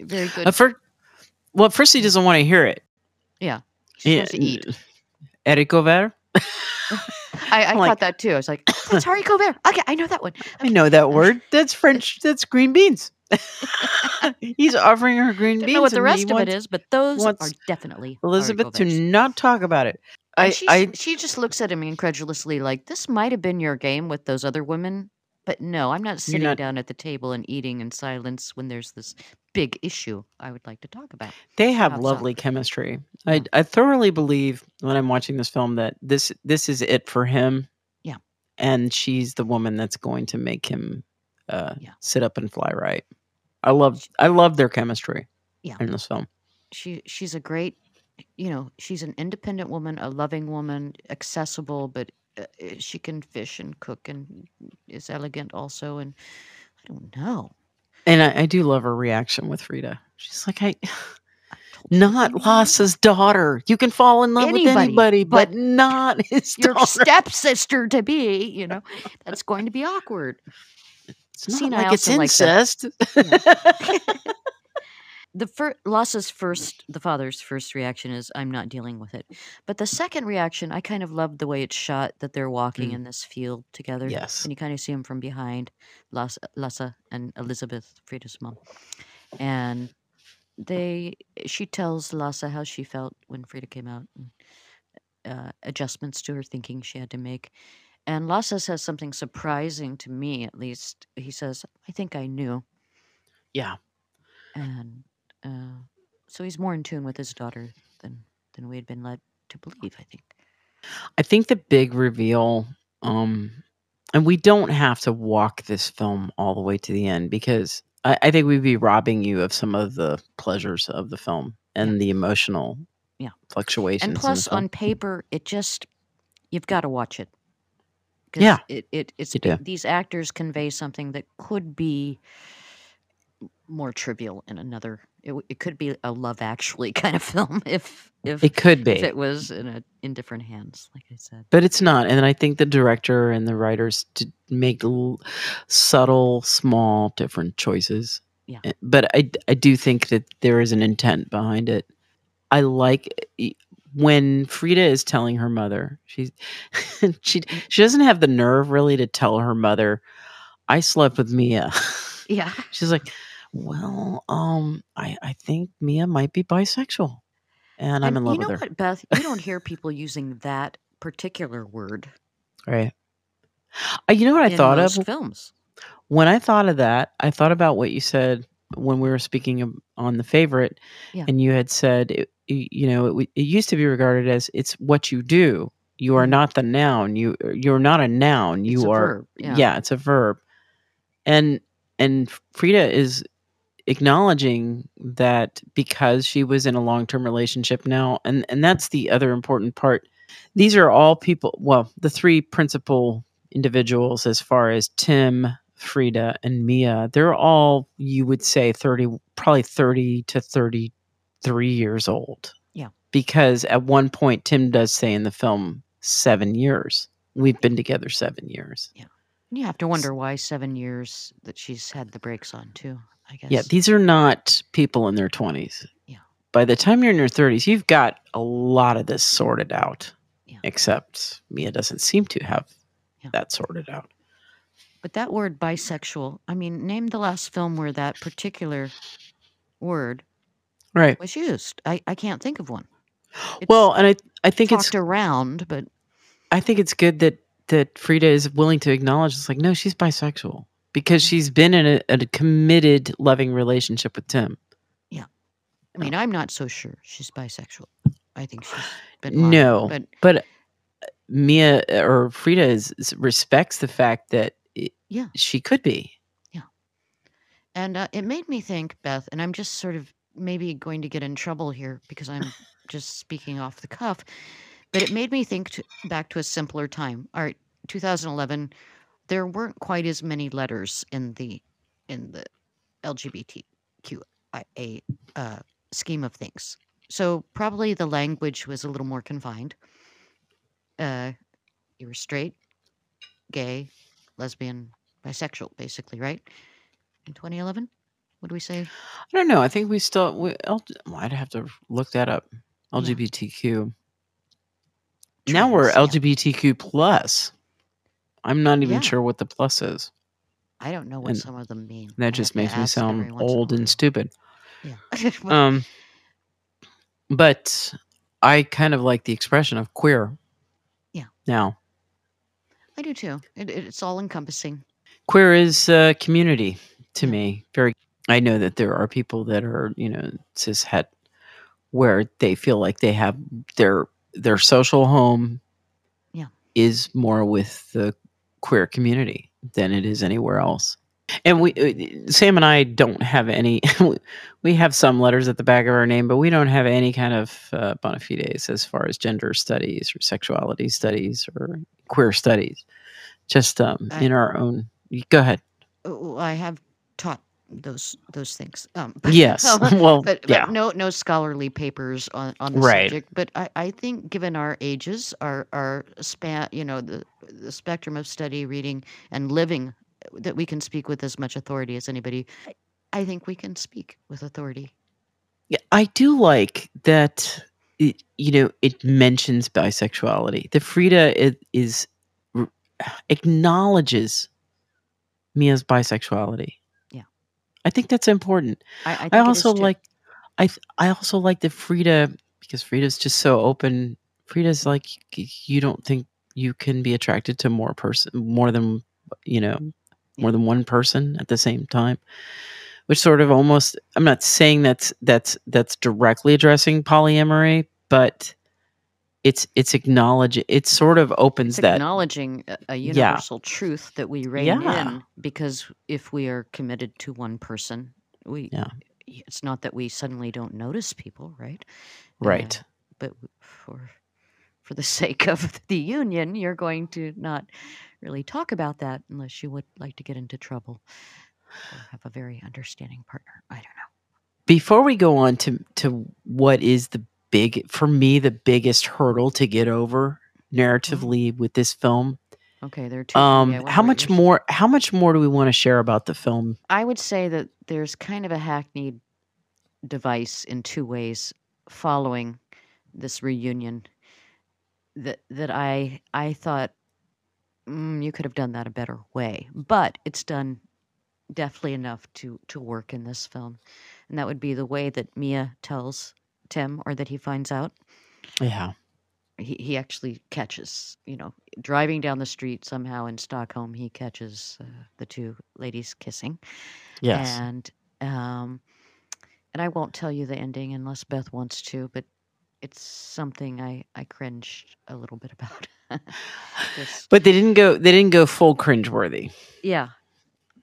very good. At first, well, at first he doesn't want to hear it. yeah, she's supposed to eat. Uh, haricot vert. I, I like- thought that too. I was like, that's [coughs] haricot vert. Okay, I know that one. I know that word. That's French. [laughs] That's green beans. [laughs] He's offering her green Don't beans. know what the rest of it wants is, but those are definitely Elizabeth to not talk about it. I, she, I, she just looks at him incredulously, like this might have been your game with those other women, but no, I'm not sitting not- down at the table and eating in silence when there's this big issue I would like to talk about. they have so? lovely chemistry. Yeah. I, I thoroughly believe when I'm watching this film that this, this is it for him. Yeah. And she's the woman that's going to make him uh, Yeah. sit up and fly right. I love, I love their chemistry. Yeah. In this film. She she's a great, you know, she's an independent woman, a loving woman, accessible, but uh, uh, she can fish and cook and is elegant also. And I don't know. And I, I do love her reaction with Frida. She's like, I, not. Lasse's daughter. You can fall in love with Anybody, anybody, but, but not his [laughs] Your daughter. stepsister to be, you know, [laughs] that's going to be awkward. It's not Seen, I like it's like that. [laughs] the first Lasse's first the father's first reaction is i'm not dealing with it but the second reaction i kind of love the way it's shot that they're walking Mm. in this field together Yes. and you kind of see him from behind Lasse, Lasse and elizabeth frida's mom and they she tells Lasse how she felt when frida came out and uh, adjustments to her thinking she had to make and Lasse says something surprising to me at least he says i think i knew yeah. and uh, so he's more in tune with his daughter than than we had been led to believe. I think. I think the big reveal, um, and we don't have to walk this film all the way to the end because I, I think we'd be robbing you of some of the pleasures of the film and the emotional Yeah. fluctuations. And plus, on paper, it just you've got to watch it. Yeah, it, it it's do. these actors convey something that could be more trivial in another. It, it could be a Love Actually [laughs] kind of film if if it could be. if it was in a in different hands, like I said. But it's not, and I think the director and the writers did make l- subtle, small, different choices. Yeah. Eh, But I, I do think that there is an intent behind it. I like e- when Frida is telling her mother. She's [laughs] she she doesn't have the nerve really to tell her mother, "I slept with Mia." Yeah. [laughs] She's like, "Well, um, I I think Mia might be bisexual, and I'm And in love with that. you know with her." what, Beth? You don't hear [laughs] people using that particular word Right. Uh, you know what I in thought most of films. when I thought of that, I thought about what you said when we were speaking on the favorite, Yeah. and you had said, it, y- you know, it, w- it used to be regarded as it's what you do. You are Mhm. not the noun. You you're not a noun. You It's a are verb, yeah. it's a verb. And and Frida is acknowledging that because she was in a long-term relationship now and and that's the other important part these are all people well the three principal individuals as far as tim frida and mia they're all you would say 30 probably 30 to 33 years old Yeah. because at one point tim does say in the film seven years we've been together seven years Yeah. You have to wonder why seven years that she's had the brakes on too. I guess. Yeah, these are not people in their 20s. Yeah. By the time you're in your 30s, you've got a lot of this sorted out. Yeah. Except Mia doesn't seem to have Yeah. that sorted out. But that word bisexual, I mean, name the last film where that particular word Right. was used. I, I can't think of one. It's well, and I I think talked it's around, but I think it's good that that Frida is willing to acknowledge it's like no, she's bisexual because she's been in a, a committed loving relationship with Tim. Yeah, I mean, I'm not so sure she's bisexual. I think she's been lying, No, but but uh, Mia or Frida is, is- respects the fact that it, Yeah. she could be. Yeah, and uh, it made me think, Beth, and I'm just sort of maybe going to get in trouble here because I'm just speaking off the cuff, but it made me think to, back to a simpler time. All right, 2011, there weren't quite as many letters in the in the LGBTQIA uh, scheme of things. so probably the language was a little more confined. Uh, you were straight, gay, lesbian, bisexual, basically, right? In 2011, what do we say? I don't know. I think we still. We, L, I'd have to look that up. LGBTQ. Now we're LGBTQ plus. I'm not even Yeah. sure what the plus is. I don't know what And some of them mean. That have just makes me sound once in a old and stupid. Yeah. [laughs] Well, Um, but I kind of like the expression of queer. Yeah. Now, I do too. It, it- it's all encompassing. queer is uh, community to Yeah. me. Very. I know that there are people that are you know cis het, where they feel like they have their their social home. Yeah. Is more with the queer community than it is anywhere else. And we, uh, Sam and I, don't have any. [laughs] we have some letters at the back of our name, but we don't have any kind of uh, bona fides as far as gender studies or sexuality studies or queer studies. Just um, I- in our own. Go ahead. Oh, I have taught those those things. Um, [laughs] Yes. [laughs] well, but, but yeah. no no scholarly papers on, on the Right. subject. But I, I think given our ages, our our span, you know, the the spectrum of study, reading, and living, that we can speak with as much authority as anybody. I, I think we can speak with authority. Yeah, I do like that. It, you know, it mentions bisexuality. The Frida is, is acknowledges Mia's bisexuality. I think that's important. I, I, I also like, I I also like that Frida because Frida's just so open. Frida's like, you don't think you can be attracted to more person, more than you know, mm, more than one person at the same time which sort of almost i'm not saying that's that's that's directly addressing polyamory but it's it's acknowledge it sort of opens It's that acknowledging a, a Yeah. universal truth that we rein Yeah. in because if we are committed to one person, we Yeah. it's not that we suddenly don't notice people, right? right Uh, but for for the [laughs] sake of the union, you're going to not really talk about that unless you would like to get into trouble or have a very understanding partner. I don't know. before we go on to to what is the big for me the biggest hurdle to get over narratively with this film Okay, there are two. for me. I um how much more how much more do we want to share about the film I would say that there's kind of a hackneyed device in two ways following this reunion that that I I thought mm, you could have done that a better way, but it's done deftly enough to to work in this film, and that would be the way that Mia tells Tim, or that he finds out. yeah He he actually catches, you know, driving down the street somehow in Stockholm, he catches uh, the two ladies kissing yes and um and I won't tell you the ending unless Beth wants to, but it's something I I cringed a little bit about. [laughs] Just, but they didn't go they didn't go full cringeworthy yeah,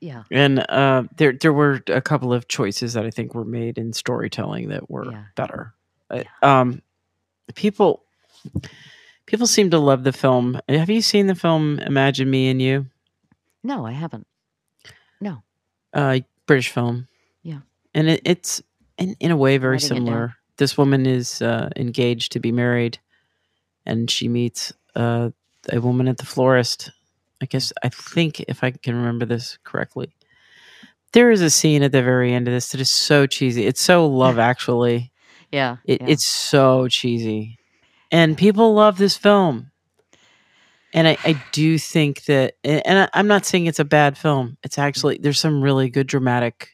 yeah, And uh, there there were a couple of choices that I think were made in storytelling that were Yeah. better. Uh, Um, people people seem to love the film. Have you seen the film Imagine Me and You? no, I haven't. No, Uh, British film. Yeah. and it, it's in in a way very similar. This woman is uh, engaged to be married, and she meets uh, a woman at the florist. I guess I think if I can remember this correctly, there is a scene at the very end of this that is so cheesy. It's so Love [laughs] Actually. Yeah, It, yeah. It's so cheesy, and people love this film. And I, I do think that, and I, I'm not saying it's a bad film. It's actually there's some really good dramatic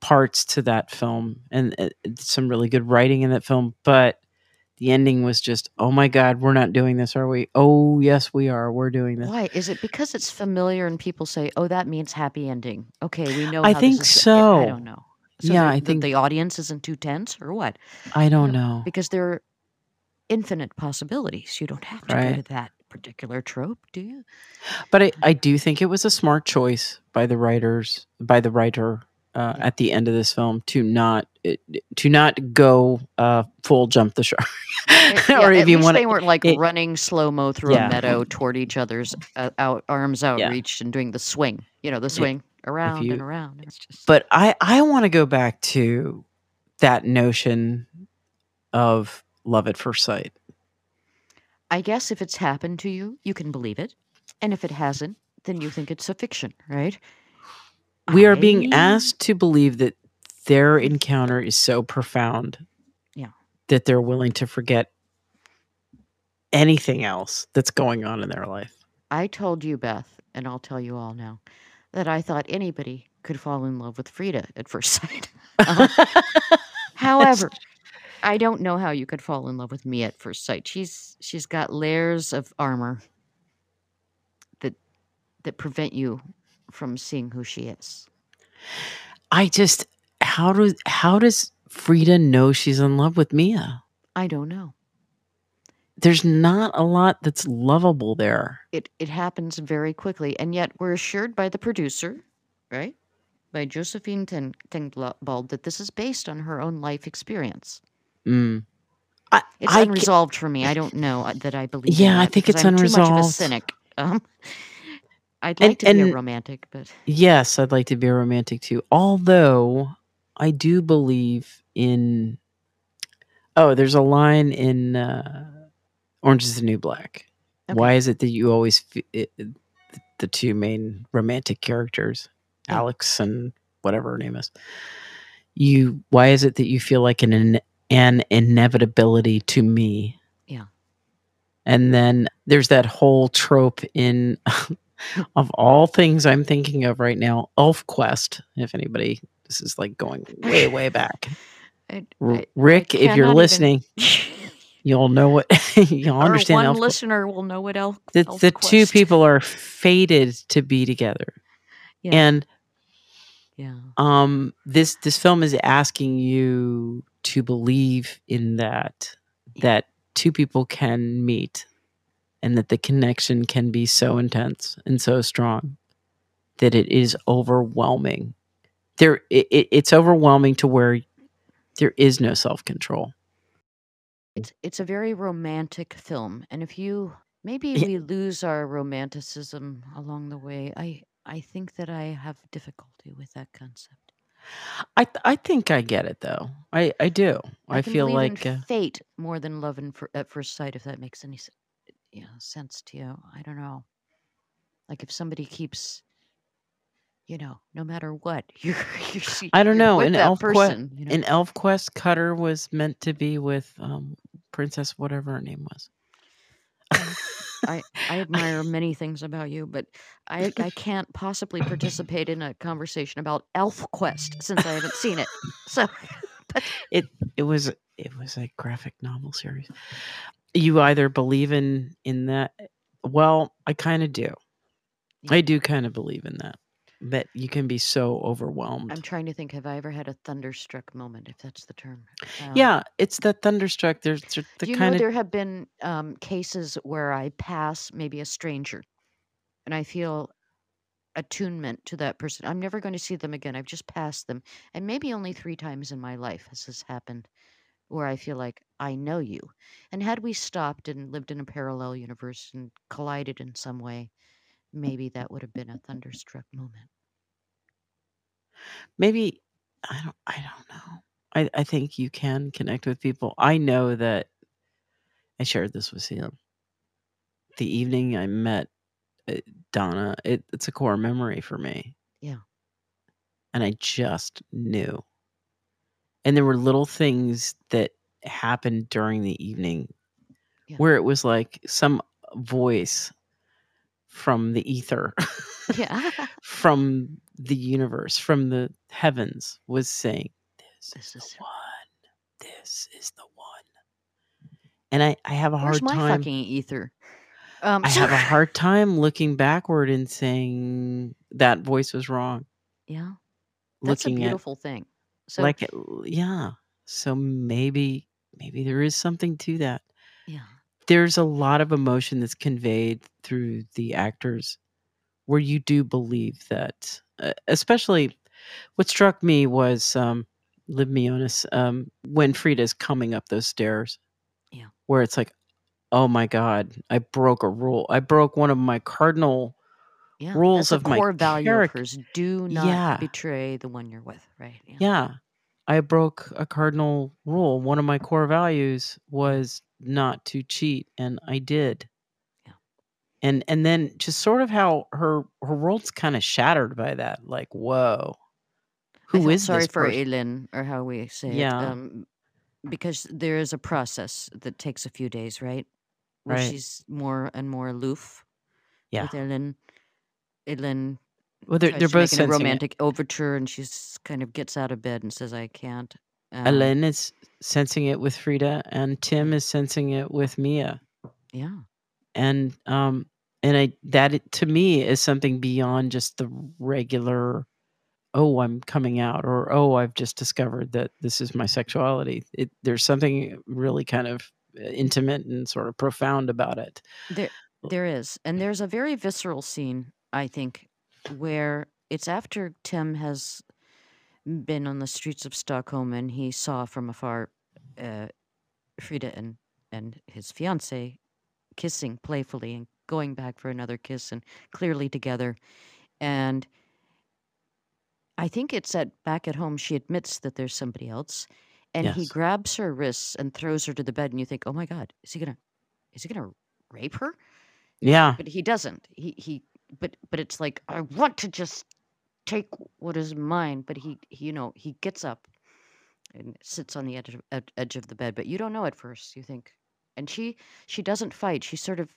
parts to that film, and uh, some really good writing in that film. But the ending was just, oh my god, we're not doing this, are we? Oh yes, we are. We're doing this. Why is it because it's familiar and people say, "Oh, that means happy ending." Okay, we know. I how think go- I don't know. Yeah, the, I think- the audience isn't too tense, or what? I don't know. Because there are infinite possibilities. You don't have to go to that particular trope, do you? But I, I do think it was a smart choice by the writers, by the writer uh, at the end of this film to not it, to not go uh, full jump the shark, [laughs] It- yeah, or if you want they weren't like it- running slow mo through Yeah. a meadow toward each other's uh, out, arms outreached and doing the swing. You know, the swing around you- and around. It's just But I I want to go back to that notion of love at first sight? I guess if it's happened to you, you can believe it. And if it hasn't, then you think it's a fiction, right? We are being asked to believe that their encounter is so profound Yeah. that they're willing to forget anything else that's going on in their life. I told you, Beth, and I'll tell you all now, that I thought anybody could fall in love with Frida at first [laughs] sight. [laughs] Uh-huh. However, I don't know how you could fall in love with me at first sight. She's she's got layers of armor that that prevent you from seeing who she is. I just how does how does Frida know she's in love with Mia? I don't know. There's not a lot that's lovable there. It it happens very quickly, and yet we're assured by the producer, right, by Josefine Ten- Tengblad, that this is based on her own life experience. Mm. I, It's I ca- unresolved for me. I don't know uh, that I believe. in Yeah, I think it's I'm Too much of a cynic. Um, [laughs] I'd And- like to be a romantic, but Yes, I'd like to be a romantic too. Although I do believe in. Oh, there's a line in uh, Orange is the New Black. Okay. Why is it that you always f- it, the two main romantic characters, Yeah. Alex and whatever her name is, you? Why is it that you feel like an an inevitability to me? Yeah. And then there's that whole trope in [laughs] of all things I'm thinking of right now, Elf Quest. If anybody, this is like going way, way back. [laughs] I, I- I Rick, if you're even- listening, [laughs] you'll know what [laughs] you'll Our understand. one Elf, listener will know what elf. the, elf the two people are fated to be together, Yeah. and yeah, um, this this film is asking you to believe in that that two people can meet and that the connection can be so intense and so strong that it is overwhelming there it, it- it's overwhelming to where there is no self-control it's it's a very romantic film, and if you maybe we lose our romanticism along the way, I I think that I have difficulty with that concept. i th- i think i get it though i i do i, can feel believe like in uh, fate more than love in fir- at first sight, if that makes any s- yeah, sense to you. I don't know. Like if somebody keeps, you know, no matter what, [laughs] you're, you're she- i don't know in elf quest person. you know? in elf quest cutter was meant to be with um princess whatever her name was I, I [laughs] admire many things about you, but I I [laughs] can't possibly participate in a conversation about Elf Quest since I haven't seen it. So it it was it was a graphic novel series you either believe in in that well i kind of do i do kind of believe in that that you can be so overwhelmed I'm trying to think. Have I ever had a thunderstruck moment, if that's the term? Um, yeah it's that thunderstruck there's the you kind know of there have been um, cases where I pass maybe a stranger, and I feel attunement to that person. I'm never going to see them again. I've just passed them, and maybe only three times in my life has this happened, where I feel like I know you. And had we stopped and lived in a parallel universe and collided in some way, maybe that would have been a thunderstruck moment. Maybe i don't i don't know i i think you can connect with people i know that i shared this with him the evening i met uh, donna it, it's a core memory for me Yeah. and I just knew. And there were little things that happened during the evening Yeah. where it was like some voice from the ether, Yeah. [laughs] from the universe, from the heavens was saying, This, This is is- the one. This is the one. And I, I have a Where's hard my time. fucking ether? Um, I have a hard time looking backward and saying that voice was wrong. Yeah. That's a looking at beautiful thing. So like it- yeah so maybe maybe there is something to that yeah. there's a lot of emotion that's conveyed through the actors where you do believe that uh, especially what struck me was um liv Mjönes, um when frida's coming up those stairs Yeah. where it's like oh my god i broke a rule i broke one of my cardinal Yeah. rules of my core value character. Do not Yeah. betray the one you're with, right? Yeah. I broke a cardinal rule. One of my core values was not to cheat, and I did. And and then just sort of how her her world's kind of shattered by that. Like, whoa, who is sorry for Elin or how we say Yeah. it, um, because there is a process that takes a few days, right? Where Right. she's more and more aloof Yeah. with Elin Eileen Well, they're they're both a sensing it. romantic overture, and she's kind of gets out of bed and says, "I can't." Um, Ellen is sensing it with Frida, and Tim is sensing it with Mia. yeah, and um and i that it- to me is something beyond just the regular oh i'm coming out or oh i've just discovered that this is my sexuality. It, there's something really kind of uh, intimate and sort of profound about it. There there is, and there's a very visceral scene, I think, where it's after Tim has been on the streets of Stockholm and he saw from afar uh, Frida and and his fiance kissing playfully and going back for another kiss and clearly together, and I think it's at back at home she admits that there's somebody else, and he grabs her wrists and throws her to the bed, and you think, oh my god, is he gonna is he gonna rape her? yeah. But he doesn't. He he but but it's like i want to just take what is mine but he, he you know he gets up and sits on the edge of, edge of the bed but you don't know at first. You think and she she doesn't fight. She sort of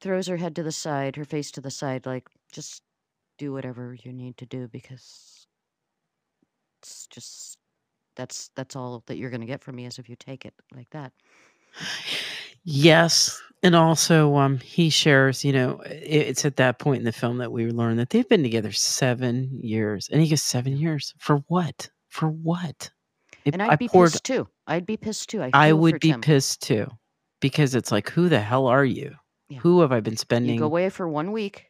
throws her head to the side her face to the side like just do whatever you need to do because it's just that's that's all that you're going to get from me is if you take it like that. Yes and also um he shares you know it's at that point in the film that we learn that they've been together seven years and he goes seven years? For what? For what? If and I i'd be poured pissed too. I'd be pissed too. I, I would be pissed too because it's like, who the hell are you? Yeah. Who have I been spending? You go away for one week,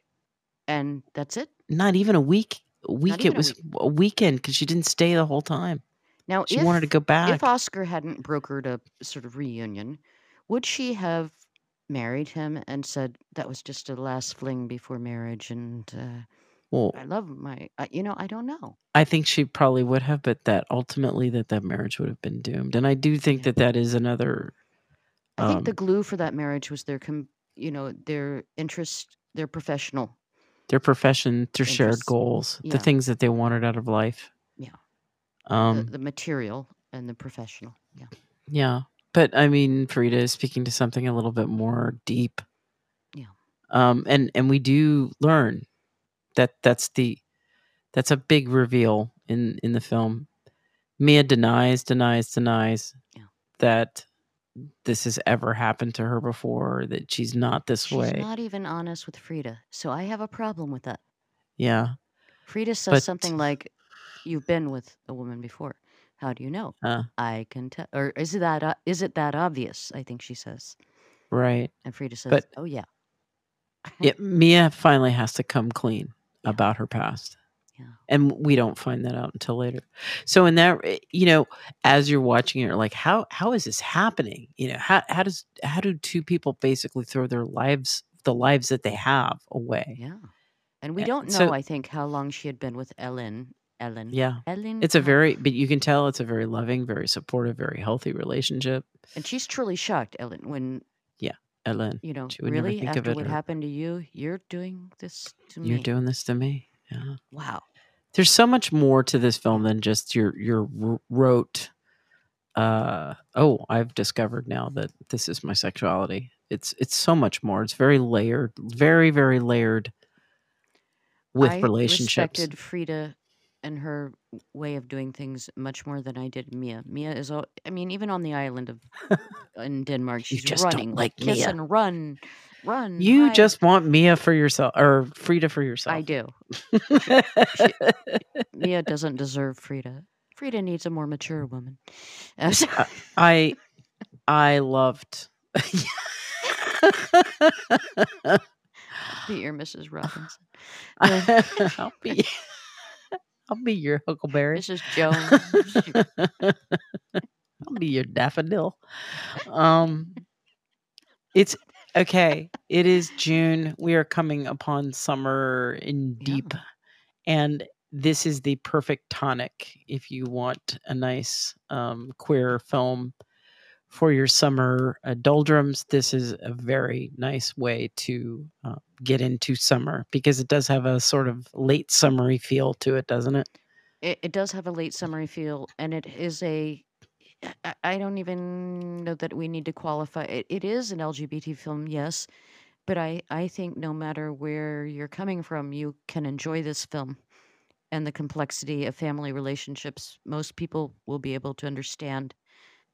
and that's it. Not even a week. A week. It a was a weekend because she didn't stay the whole time. Now, She if, wanted to go back. If Oscar hadn't brokered a sort of reunion, would she have married him and said that was just a last fling before marriage? And uh, well, I love my, uh, you know, I don't know. I think she probably would have, but that ultimately that that marriage would have been doomed. And I do think Yeah. that that is another. I think the um, glue for that marriage was their, com- you know, their interest, their professional. their profession, their shared goals, Yeah. the things that they wanted out of life. Yeah. Um, the, the material and the professional. Yeah. Yeah. But I mean, Frida is speaking to something a little bit more deep. Yeah. Um, and and we do learn that that's the that's a big reveal in in the film. Mia denies, denies, denies Yeah. that this has ever happened to her before. That she's not this way. She's way. not even honest with Frida. So I have a problem with that. yeah. Frida says But- something like, "You've been with a woman before. How do you know?" Uh, I can tell. Or is it that? Uh, is it that obvious? I think she says. right. And Frida says, But- "Oh yeah, Yeah. Mia finally has to come clean Yeah. about her past. Yeah, and we don't find that out until later so in that eh, you know as you're watching it you're like how how is this happening you know how how does how do two people basically throw their lives the lives that they have away yeah." And we don't know. so- I think how long she had been with Ellen. Ellen. yeah Ellen. it's a very but you can tell it's a very loving very supportive very healthy relationship And she's truly shocked, Ellen, when Yeah. ellen you know, She would never really after it what or- happened to you, you're doing this to me. you're doing this to me yeah wow. There's so much more to this film than just your your rote uh oh i've discovered now that this is my sexuality it's it's so much more it's very layered very very layered with relationships. I relationships respected Frida and her way of doing things much more than I did Mia. Mia is, all, I mean, even on the island of [laughs] in Denmark, she's running like kiss Mia. and run, run. you hide. just want mia for yourself or frida for yourself I do. Mia doesn't deserve Frida. Frida needs a more mature woman. Uh, so- i i loved be your Mrs. Robinson. [laughs] Yeah. i'll be i'll be your huckleberry Mrs. Jones. [laughs] [laughs] I'll be your daffodil. Um, it's okay. It is June. We are coming upon summer in Yeah. deep, and this is the perfect tonic if you want a nice um, queer film for your summer uh, doldrums. This is a very nice way to uh, get into summer because it does have a sort of late summery feel to it, doesn't it? It, it does have a late summery feel, and it is a. I- I don't even know that we need to qualify. It, it is an LGBT film, yes, but I, I think no matter where you're coming from, you can enjoy this film and the complexity of family relationships. Most people will be able to understand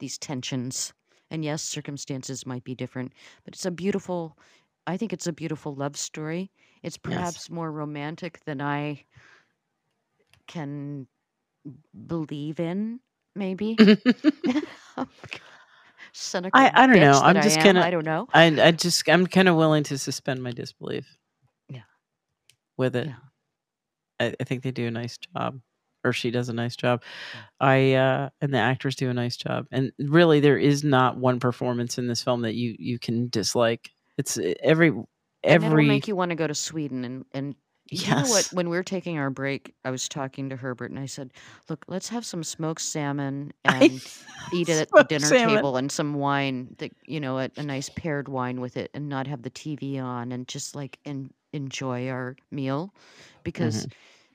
these tensions. And yes, circumstances might be different, but it's a beautiful, I think it's a beautiful love story. It's perhaps more romantic than I can believe in, maybe. [laughs] [laughs] Cynical I, I don't know. I'm just kind of. I don't know. I I just I'm kind of willing to suspend my disbelief. Yeah. With it, Yeah. I, I think they do a nice job, or she does a nice job. I uh and the actors do a nice job. And really, there is not one performance in this film that you you can dislike. It's uh, every And it'll every make you want to go to Sweden and and you know what? Yes. When we were taking our break, I was talking to Herbert and I said, "Look, let's have some smoked salmon [laughs] I- and eat it at the smoked dinner salmon. table and some wine that you know, a, a nice paired wine with it, and not have the TV on and just like en- enjoy our meal, because Mm-hmm.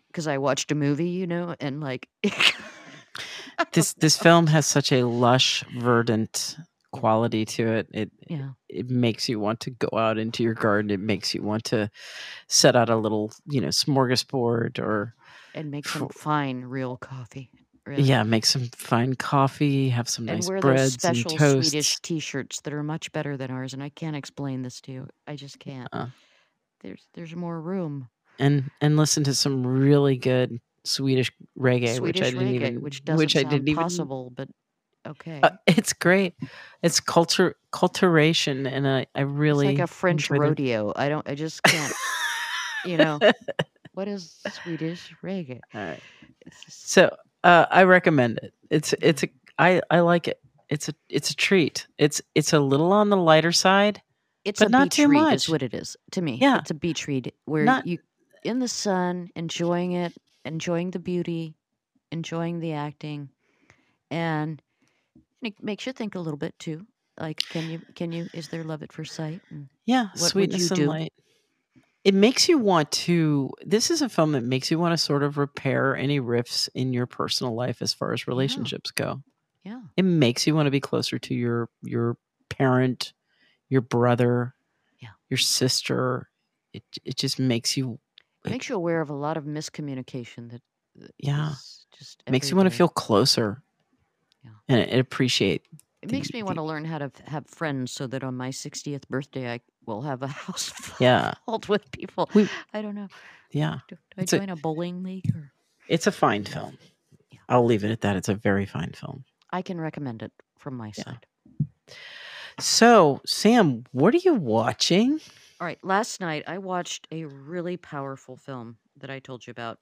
because I watched a movie, you know, and like [laughs] this this film has such a lush, verdant quality to it. It yeah, it makes you want to go out into your garden. It makes you want to set out a little, you know, smorgasbord or and make some For- fine real coffee. Really. yeah, make some fine coffee, have some and nice wear those breads and special toasts. Swedish T-shirts that are much better than ours, and I can't explain this to you. I just can't. Uh. There's there's more room. and and listen to some really good Swedish reggae, Swedish which I didn't reggae, even, which doesn't which I didn't even. possible, but okay. Uh, it's great. It's culture Kultiration, and I I really it's like a French rodeo. I don't. I just can't. you know, [laughs] what is Swedish reggae? All right. Just- So uh, I recommend it. It's it's a I I like it. It's a it's a treat. It's it's a little on the lighter side. It's But not too much. is what it is to me. Yeah. it's a beach read where Not- you in the sun, enjoying it, enjoying the beauty, enjoying the acting, and it makes you think a little bit too. Like, can you can you is there love at first sight? And Yeah, What would sweetness you and do? light. It makes you want to. This is a film that makes you want to sort of repair any rifts in your personal life as far as relationships go. yeah, It makes you want to be closer to your your parent, your brother, Yeah. your sister. It it just makes you it makes you aware of a lot of miscommunication that that Yeah. just makes you want to feel closer. Yeah. And, and appreciate. It makes the- me want to learn how to f- have friends so that on my 60th birthday I will have a [laughs] house Yeah. filled with people. We- I don't know. Yeah. Do, do I It's a- join a, bowling league or It's a fine film. I'll leave it at that. It's a very fine film. I can recommend it from my Yeah. side. So, Sam, what are you watching? All right, last night I watched a really powerful film that I told you about.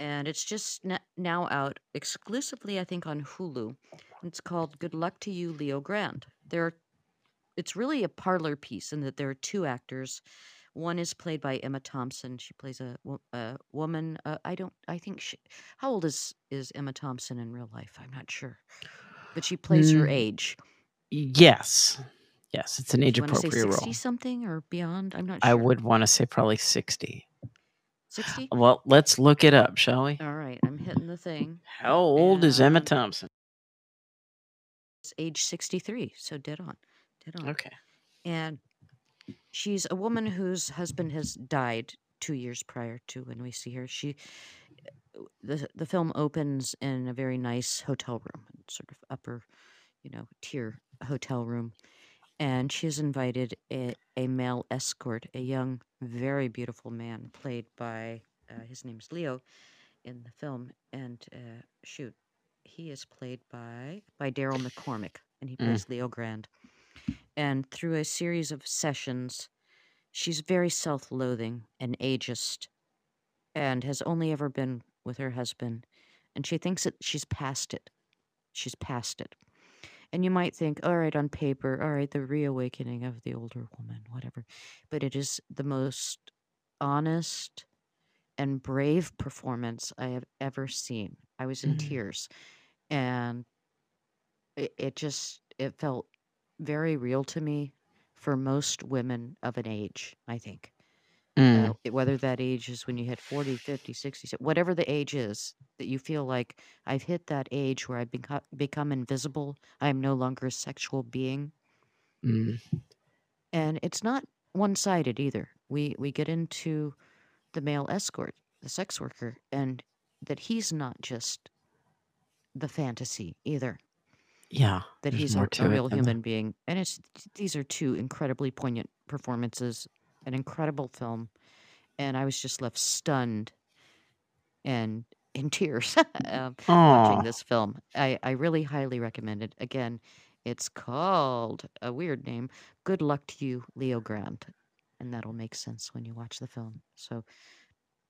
And it's just n- now out exclusively I think on Hulu. It's called Good Luck to You Leo Grande. There are it's really a parlor piece in that there are two actors. One is played by Emma Thompson. She plays a, a woman. Uh, I don't. I think she. How old is is Emma Thompson in real life? I'm not sure, but she plays her Mm, age. Yes. Yes, it's an age Do you want to say appropriate sixty something or beyond? I'm not I would want to say probably 60. Well, let's look it up, shall we? All right, I'm hitting the thing. How old is Emma um, Thompson? It's age sixty three. So dead on, dead on. Okay. and she's a woman whose husband has died two years prior to when we see her. She, the the film opens in a very nice hotel room, sort of upper, you know, tier hotel room, and she has invited a, a male escort, a young, very beautiful man played by uh, his name is Leo, in the film, and uh, shoot, he is played by by Daryl McCormack, and he Mm. plays Leo Grande and through a series of sessions, she's very self loathing and ageist and has only ever been with her husband. And she thinks that she's past it. She's past it. And you might think, all right, on paper, all right, the reawakening of the older woman, whatever. But it is the most honest and brave performance I have ever seen. I was in Mhm. tears, and it, it just it felt very real to me for most women of an age. I think Mm. uh, it- whether that age is when you hit 40, 50, 60, se- whatever the age is that you feel like I've hit that age where I've become become invisible. I am no longer a sexual being, Mm. and it's not one sided either. We we get into the male escort, the sex worker, and that he's not just the fantasy either. Yeah. That there's he's more a, to a it real than the- human being, and it's these are two incredibly poignant performances, an incredible film, and I was just left stunned and in tears [laughs] um, watching this film. I, I really highly recommend it. Again, it's called a weird name. Good luck to you, Leo Grant, and that'll make sense when you watch the film. So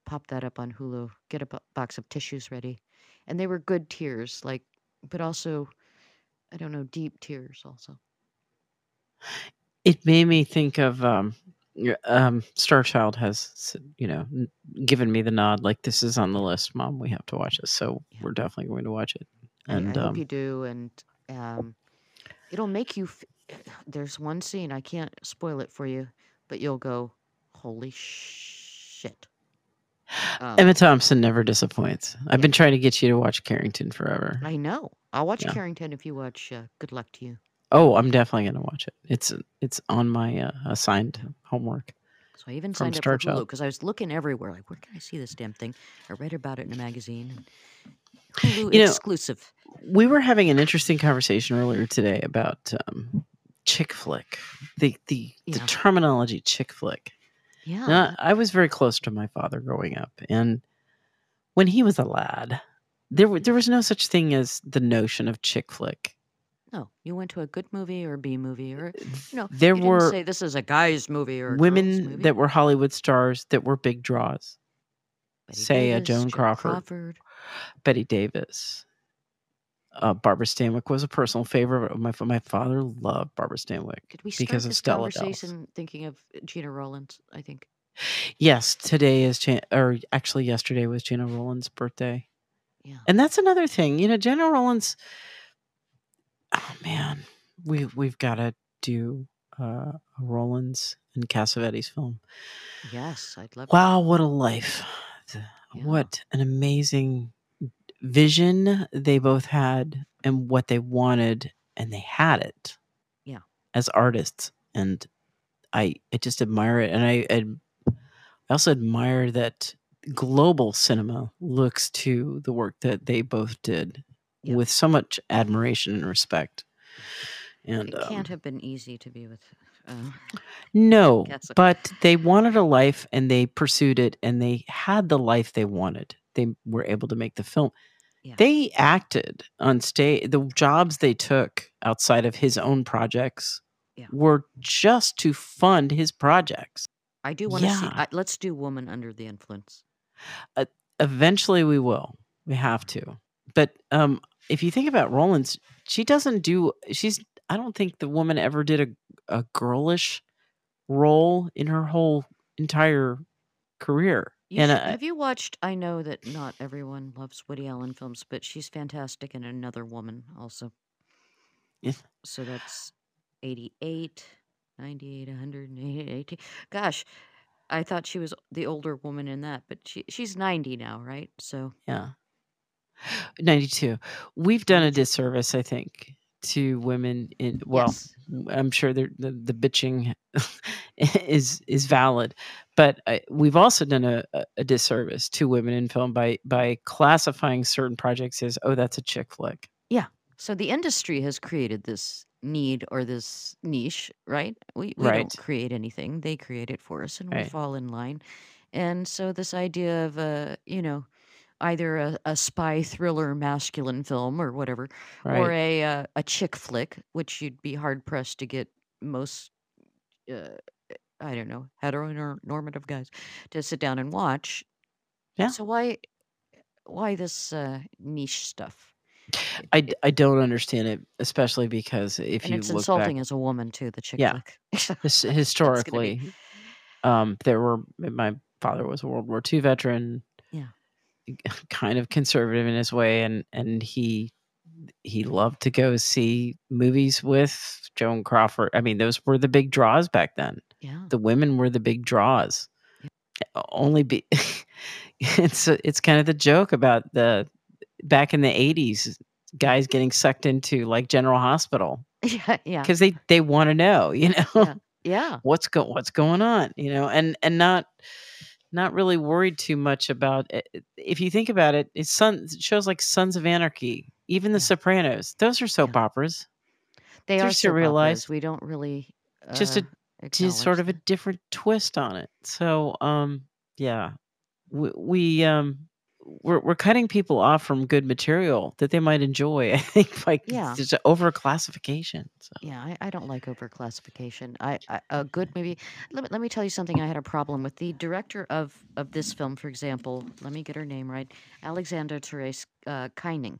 pop that up on Hulu. Get a bo- box of tissues ready, and they were good tears, like, but also, I don't know, deep tears also. It made me think of um, um, Star Child has you know given me the nod like this is on the list, Mom. We have to watch this, so Yeah. we're definitely going to watch it. I, And I hope um, you do, and um, it'll make you. F- [sighs] there's one scene I can't spoil it for you, but you'll go, "Holy shit!" Um, Emma Thompson never disappoints. I've been trying to get you to watch Carrington forever. I know. I'll watch Yeah. Carrington if you watch uh, Good Luck to You. Oh, I'm definitely going to watch it. It's it's on my uh, assigned homework. So I even signed up for Hulu because I was looking everywhere. Like, where can I see this damn thing? I read about it in a magazine. Hulu You know, exclusive. We were having an interesting conversation earlier today about um, chick flick, the the, the terminology chick flick. Yeah. Now, I was very close to my father growing up, and when he was a lad, there there was no such thing as the notion of chick flick. No, you went to a good movie or a B movie or you know. There you were say this is a guy's movie or a women movie. that were Hollywood stars that were big draws. Bette say a Davis, Joan Joan Crawford. Crawford. Bette Davis. Uh, Barbara Stanwyck was a personal favorite. My my father loved Barbara Stanwyck Did we start because of Stella conversation thinking of Gena Rowlands? I think. Yes, today is Jan- or actually yesterday was Gena Rowlands' birthday. Yeah. And that's another thing. You know, Gena Rowlands Oh man, we we've got to do uh, a Rowlands and Cassavetes film. Yes, I'd love. Wow, what a life. Yeah. What an amazing vision they both had and what they wanted and they had it. Yeah. As artists and I I just admire it and I ad- I also admire that global cinema looks to the work that they both did Yeah. with so much admiration and respect. And It um, can't have been easy to be with. Uh, no, but they wanted a life and they pursued it and they had the life they wanted. They were able to make the film. Yeah. They acted on stage. The jobs they took outside of his own projects Yeah. were just to fund his projects. I do want to see. Yeah. I, let's do Woman Under the Influence. Eventually, we will. We have to. But um, if you think about Rowlands, she doesn't do. She's. I don't think the woman ever did a a girlish role in her whole entire career. You and should- uh, have you watched? I know that not everyone loves Woody Allen films, but she's fantastic in Another Woman also. Yeah. So that's 88, 98, 180. [laughs] Gosh, I thought she was the older woman in that, but she she's 90 now, right? So Yeah. 92. We've done a disservice, I think, to women in well, yes. I'm sure the the bitching [laughs] is is valid, but I, we've also done a, a- disservice to women in film by by classifying certain projects as oh that's a chick flick. Yeah. So the industry has created this need or this niche, right? We, we Right. don't create anything; they create it for us, and we Right. fall in line. And so this idea of a, you know, either a, a spy thriller masculine film or whatever, or Right. a uh, a chick flick, which you'd be hard pressed to get most, uh, I don't know, heteronormative guys to sit down and watch. Yeah. So why, why this uh, niche stuff? I, I don't understand it, especially because if and you it's look insulting back as a woman too. The chick Yeah. flick. [laughs] his, [laughs] be- historically, um, there were my father was a World War II veteran. Yeah. [laughs] Kind of conservative in his way, and and he he loved to go see movies with Joan Crawford. I mean, those were the big draws back then. Yeah. The women were the big draws. Only be [laughs] it's it's kind of the joke about the back in the 80s guys getting sucked into like General Hospital [laughs] Yeah. Yeah. because they they want to know, you know, Yeah. Yeah. what's go what's going on, you know, and and not not really worried too much about it. If you think about it, it's son shows like Sons of Anarchy, even The Yeah. Sopranos. Those are soap operas. They They're are operas. We don't really uh, Just a- Just sort of a different twist on it. So, um, yeah, we, we um, we're we're cutting people off from good material that they might enjoy. [laughs] I think like Yeah. there's an overclassification. So. Yeah, I, I don't like overclassification. I, I a good maybe. Let me, let me tell you something. I had a problem with the director of of this film, for example. Let me get her name right. Alexandra Therese uh, Keining.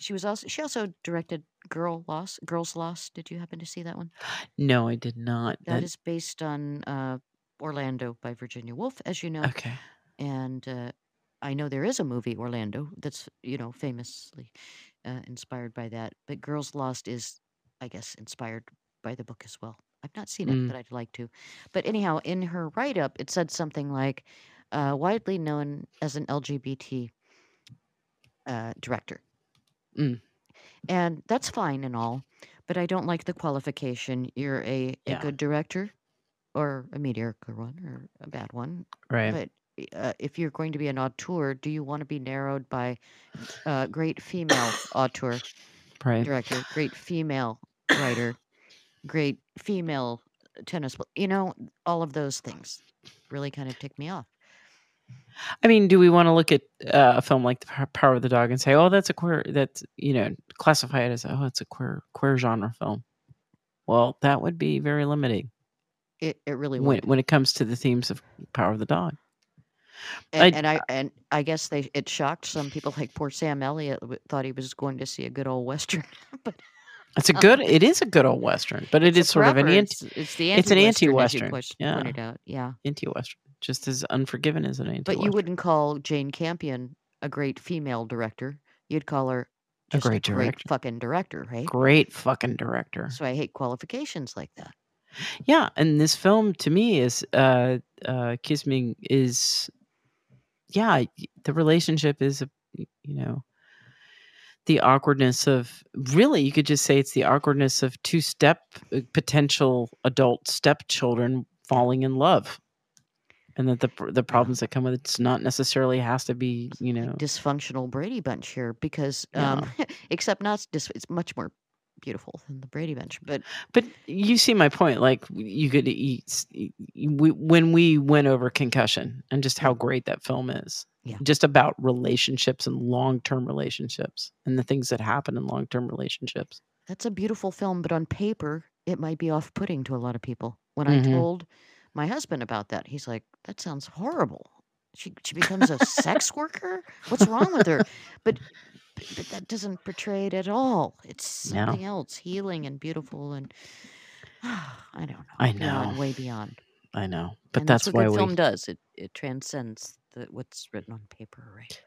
She was also she also directed Girl Lost, Girls Lost. Did you happen to see that one? No, I did not. That is based on uh, Orlando by Virginia Woolf, as you know. okay. and uh, I know there is a movie Orlando that's you know famously uh, inspired by that. But Girls Lost is, I guess, inspired by the book as well. I've not seen it, Mm. but I'd like to. But anyhow, in her write up, it said something like, uh, "Widely known as an LGBT uh, director," Mm. and that's fine and all. But I don't like the qualification. You're a, a Yeah. good director, or a mediocre one, or a bad one, Right. but uh, if you're going to be an auteur, do you want to be narrowed by uh, great female auteur right. director, great female writer, great female tennis? You know, all of those things really kind of tick me off. I mean, do we want to look at uh, a film like The Power of the Dog and say, "Oh, that's a queer," that's you know, classify it as, "Oh, it's a queer queer genre film"? Well, that would be very limiting It it really when when it comes to the themes of Power of the Dog. And, I- and I and I guess they it shocked some people. Like poor Sam Elliott thought he was going to see a good old western, [laughs] but It's a good. It is a good old western, but it's a is sort of an anti It's, it's the it's an anti-western, anti-western, points- yeah. pointed out. Yeah. anti western, just as unforgiven as an anti. But you wouldn't call Jane Campion a great female director. You'd call her A just a great great, director. fucking director, right? great fucking director. So I hate qualifications like that. Yeah, and this film to me is uh uh Kyss Mig is yeah, the relationship is a you know the awkwardness of really you could just say it's the awkwardness of two step uh, potential adult stepchildren falling in love. And that the the problems that come with it's not necessarily has to be, you know, Dysfunctional Brady Bunch here because, um, [laughs] except not dis- it's much more beautiful than the Brady Bunch. But But you see my point. Like you could eat s- y- y- we, when we went over concussion and just how great that film is. Yeah. Just about relationships and long term relationships and the things that happen in long term relationships. that's a beautiful film. But on paper, it might be off putting to a lot of people. When Mhm. I told my husband about that, he's like, that sounds horrible. She, she becomes a sex worker? What's wrong with her? But but that doesn't portray it at all. It's No. something else, healing and beautiful, and [sighs] I don't know. I know. way beyond. I know. But and that's, what why we film does. It it transcends the, what's written on paper, right?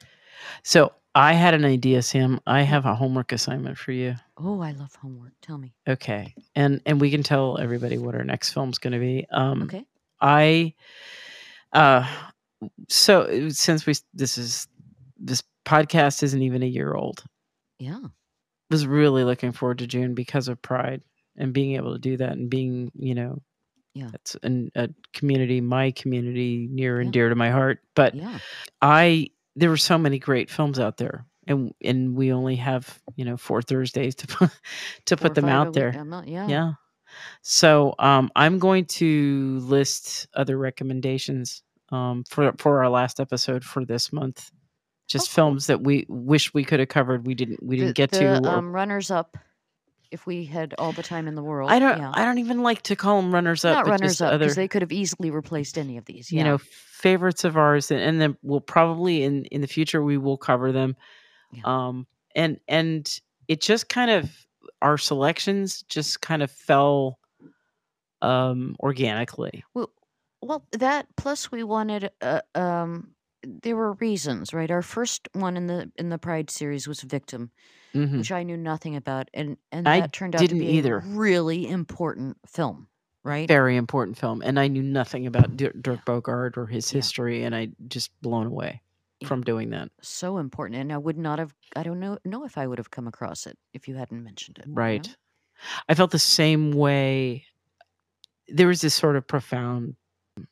So I had an idea, Sam. I have a homework assignment for you. Oh, I love homework. Tell me. Okay. And and we can tell everybody what our next film's gonna be. Um Okay. I uh so since we this is this podcast isn't even a year old. Yeah. Was really looking forward to June because of Pride and being able to do that and being, you know, Yeah. It's an, a community, my community near and Yeah. dear to my heart. But Yeah. I there were so many great films out there and and we only have, you know, four Thursdays to put [laughs] to Four put them out there. Yeah. Yeah. So um, I'm going to list other recommendations um, for for our last episode for this month. Just cool. films that we wish we could have covered. We didn't. We didn't the, get the, to. or- um, runners up. If we had all the time in the world, I don't. Yeah. I don't even like to call them runners up. not runners up because they could have easily replaced any of these. you know, favorites of ours, and, and then we'll probably in in the future we will cover them. Yeah. Um, and and it just kind of our selections just kind of fell um organically. Well, Well, that plus we wanted. Uh, um, there were reasons, right? Our first one in the in the Pride series was Victim, Mhm. which I knew nothing about, and and I that turned out to be either. a really important film, right? Very important film, and I knew nothing about Dir- Dirk Bogarde or his Yeah. history, and I just blown away Yeah. from doing that. So important, and I would not have. I don't know know if I would have come across it if you hadn't mentioned it. you know? Right. I felt the same way. There was this sort of profound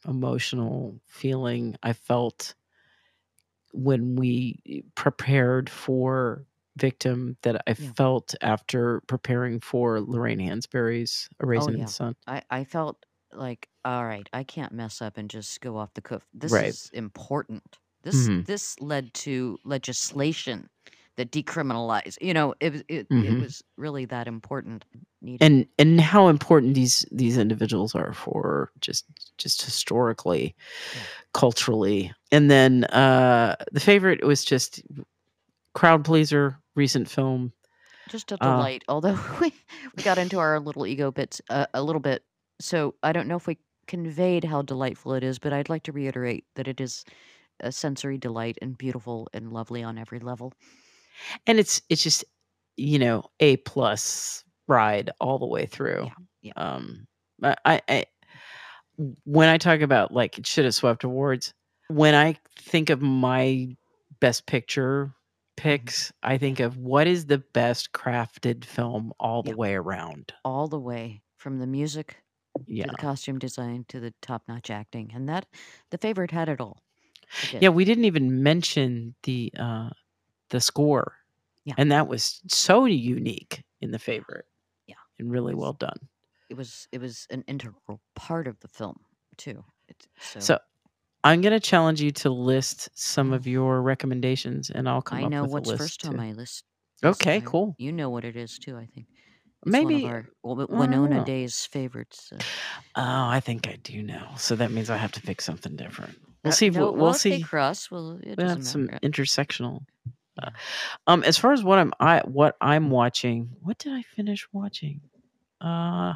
emotional feeling I felt when we prepared for Victim that I Yeah. felt after preparing for Lorraine Hansberry's A Raisin in Oh, yeah. the Sun. I I felt like, all right, I can't mess up and just go off the cuff. This Right. is important. This Mhm. this led to legislation that decriminalize. You know, it was- it, it Mhm. was really that important. Needed. and and how important these these individuals are for just just historically culturally and then uh the favorite was just crowd pleaser recent film just a uh, delight. Although [laughs] we we got into our little ego bits uh, a little bit, so I don't know if we conveyed how delightful it is, but I'd like to reiterate that it is a sensory delight and beautiful and lovely on every level. And it's it's just you know a plus ride all the way through. Yeah, um I, I, when i talk about like it should have swept awards when i think of my best picture Mm-hmm. picks i think of what is the best crafted film all the Yeah. way around. All the way from the music yeah to the costume design to the top-notch acting and that the favorite had it all It yeah we didn't even mention the uh the score Yeah. and that was so unique in the favorite Yeah. and really well done it was it was an integral part of the film too it, so, So I'm going to challenge you to list some of your recommendations, and I'll come i up know with what's a list first too. on my list Okay, I- cool. you know what it is too i think it's Maybe. our well, winona Oh. day's favorites uh, Oh, I think I do know. So that means I have to pick something different. We'll uh, see. no, we'll, well, we'll see. cross well have some matter intersectional. Um, as far as what I'm, I what I'm watching. What did I finish watching? Uh,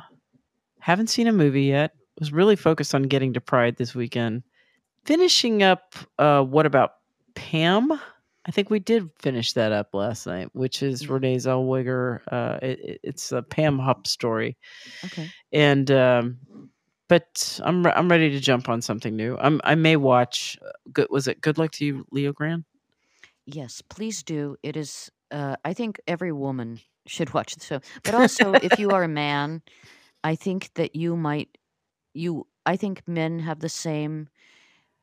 haven't seen a movie yet. Was really focused on getting to Pride this weekend. Finishing up. Uh, what about Pam? I think we did finish that up last night, which is Renee Zellweger. Uh, it, it- it's a Pam Hupp story, okay and um, but I'm I'm ready to jump on something new. I'm I may watch. uh, Good was it Good Luck to You, Leo Graham? Yes, please do. It is. Uh, I think every woman should [laughs] watch the show. But also, if you are a man, I think that you might. You, I think men have the same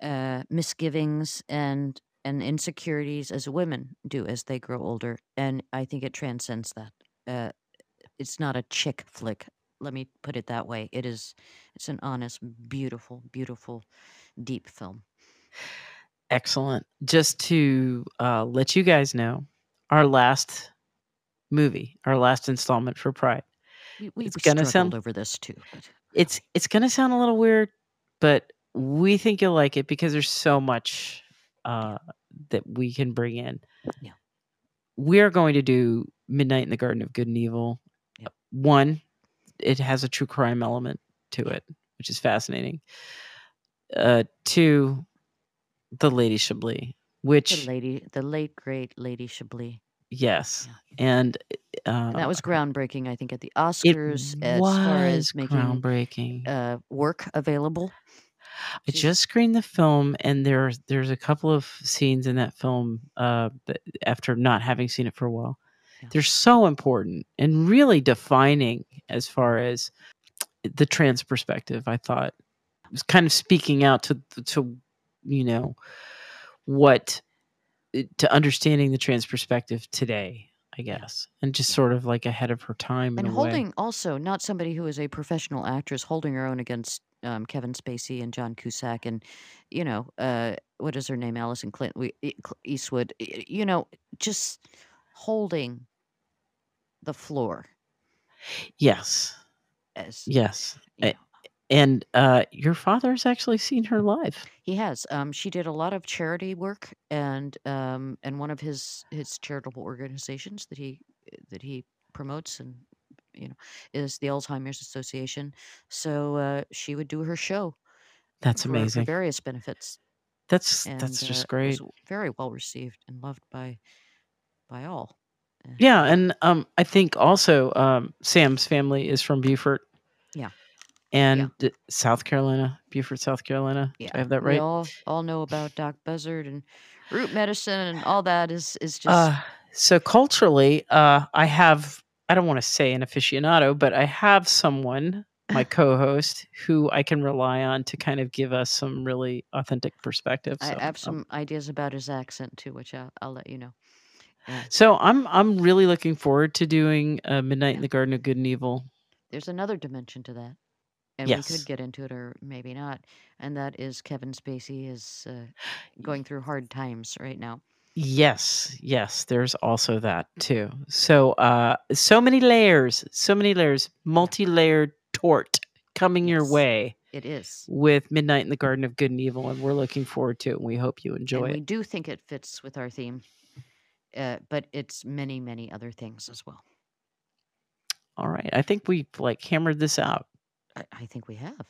uh, misgivings and and insecurities as women do as they grow older, and I think it transcends that. Uh, it's not a chick flick. Let me put it that way. It is. It's an honest, beautiful, beautiful, deep film. Excellent. Just to uh, let you guys know, our last movie, our last installment for Pride. We, we It's gonna struggled sound- over this too. But It's it's gonna sound a little weird, but we think you'll like it because there's so much uh, that we can bring in. Yeah. We're going to do Midnight in the Garden of Good and Evil. Yep. One, it has a true crime element to it, which is fascinating. Uh, two, the Lady Chablis, which the lady, the late great Lady Chablis. yes, Yeah. and uh, And that was groundbreaking, I think, at the Oscars as far as making groundbreaking. uh, work available. I just screened the film, and there's there's a couple of scenes in that film uh, that after not having seen it for a while, Yeah. they're so important and really defining as far as the trans perspective. I thought it was kind of speaking out to to you know what to understanding the trans perspective today. I guess, and just sort of like ahead of her time and a way. holding also not somebody who is a professional actress holding her own against um, Kevin Spacey and John Cusack and you know uh, what is her name Alison Clint we, E- Eastwood you know just holding the floor Yes, as yes, you know. And uh, your father's actually seen her live. He has. Um, she did a lot of charity work, and um, and one of his his charitable organizations that he that he promotes and you know is the Alzheimer's Association. So uh, she would do her show That's amazing. various benefits, That's and that's uh, just it great. very well received and loved by by all. Uh, Yeah, and um, I think also um, Sam's family is from Beaufort Yeah. And d- South Carolina, Beaufort, South Carolina. Do yeah, I have that right? we all all know about Doc Buzzard and root medicine and all that is is just Uh, so culturally, uh, I have I don't want to say an aficionado, but I have someone, my [laughs] co-host, who I can rely on to kind of give us some really authentic perspective. I So, have um, some ideas about his accent too, which I'll, I'll let you know. Yeah. so I'm I'm really looking forward to doing uh, Midnight in the Garden of Good and Evil. There's another dimension to that, and we Yes. could get into it or maybe not, and that is Kevin Spacey is uh, going through hard times right now. Yes, yes, there's also that too. So uh so many layers, so many layers, multi-layered tort coming your Yes. way It is, with Midnight in the Garden of Good and Evil and we're looking forward to it and we hope you enjoy and we it. do think it fits with our theme, uh, but it's many many other things as well. All right. I think we've like hammered this out. I, I think we have.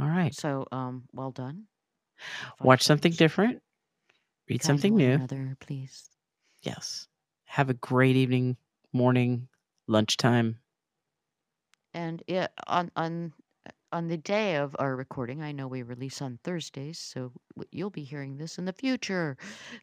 All right. So, um, well done. Five Watch something different. Read something new. Another, please. Yes. Have a great evening, morning, lunchtime. And yeah, on on uh, on the day of our recording, I know we release on Thursdays, so you'll be hearing this in the future.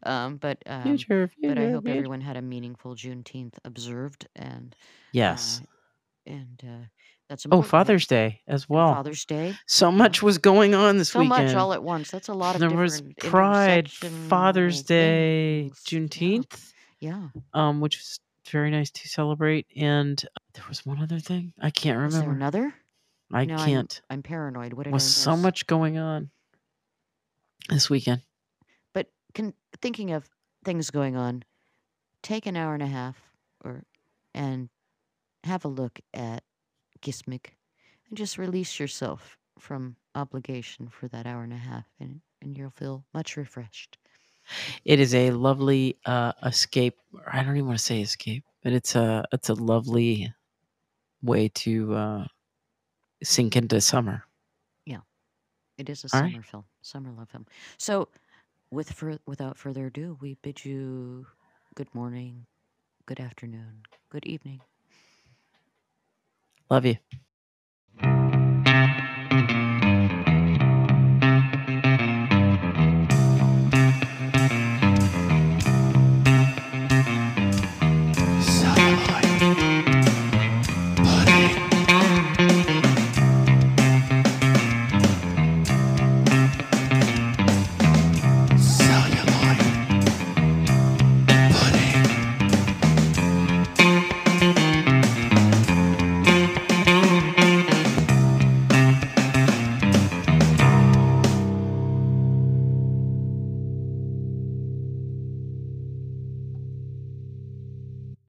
Um, but um, Future, but I hope future. everyone had a meaningful Juneteenth observed, and Yes. uh, and uh, that's Oh, important. Father's Day as And well. Father's Day. So much was going on this weekend. So much all at once. That's a lot of there was different Pride, intersectional Father's Day, things. Juneteenth, Yeah. um, which was very nice to celebrate. And there was one other thing I can't Is there remember. another? I No, I'm- can't. I'm, paranoid. What did was I so miss? much going on this weekend. But can, thinking of things going on, take an hour and a half or and have a look at Kyss Mig and just release yourself from obligation for that hour and a half and, and you'll feel much refreshed. It is a lovely uh, escape. I don't even want to say escape, but it's a it's a lovely way to uh, sink into summer. Yeah it is a All summer right. film, summer love film. So with fur- without further ado, we bid you good morning, good afternoon, good evening. Love you.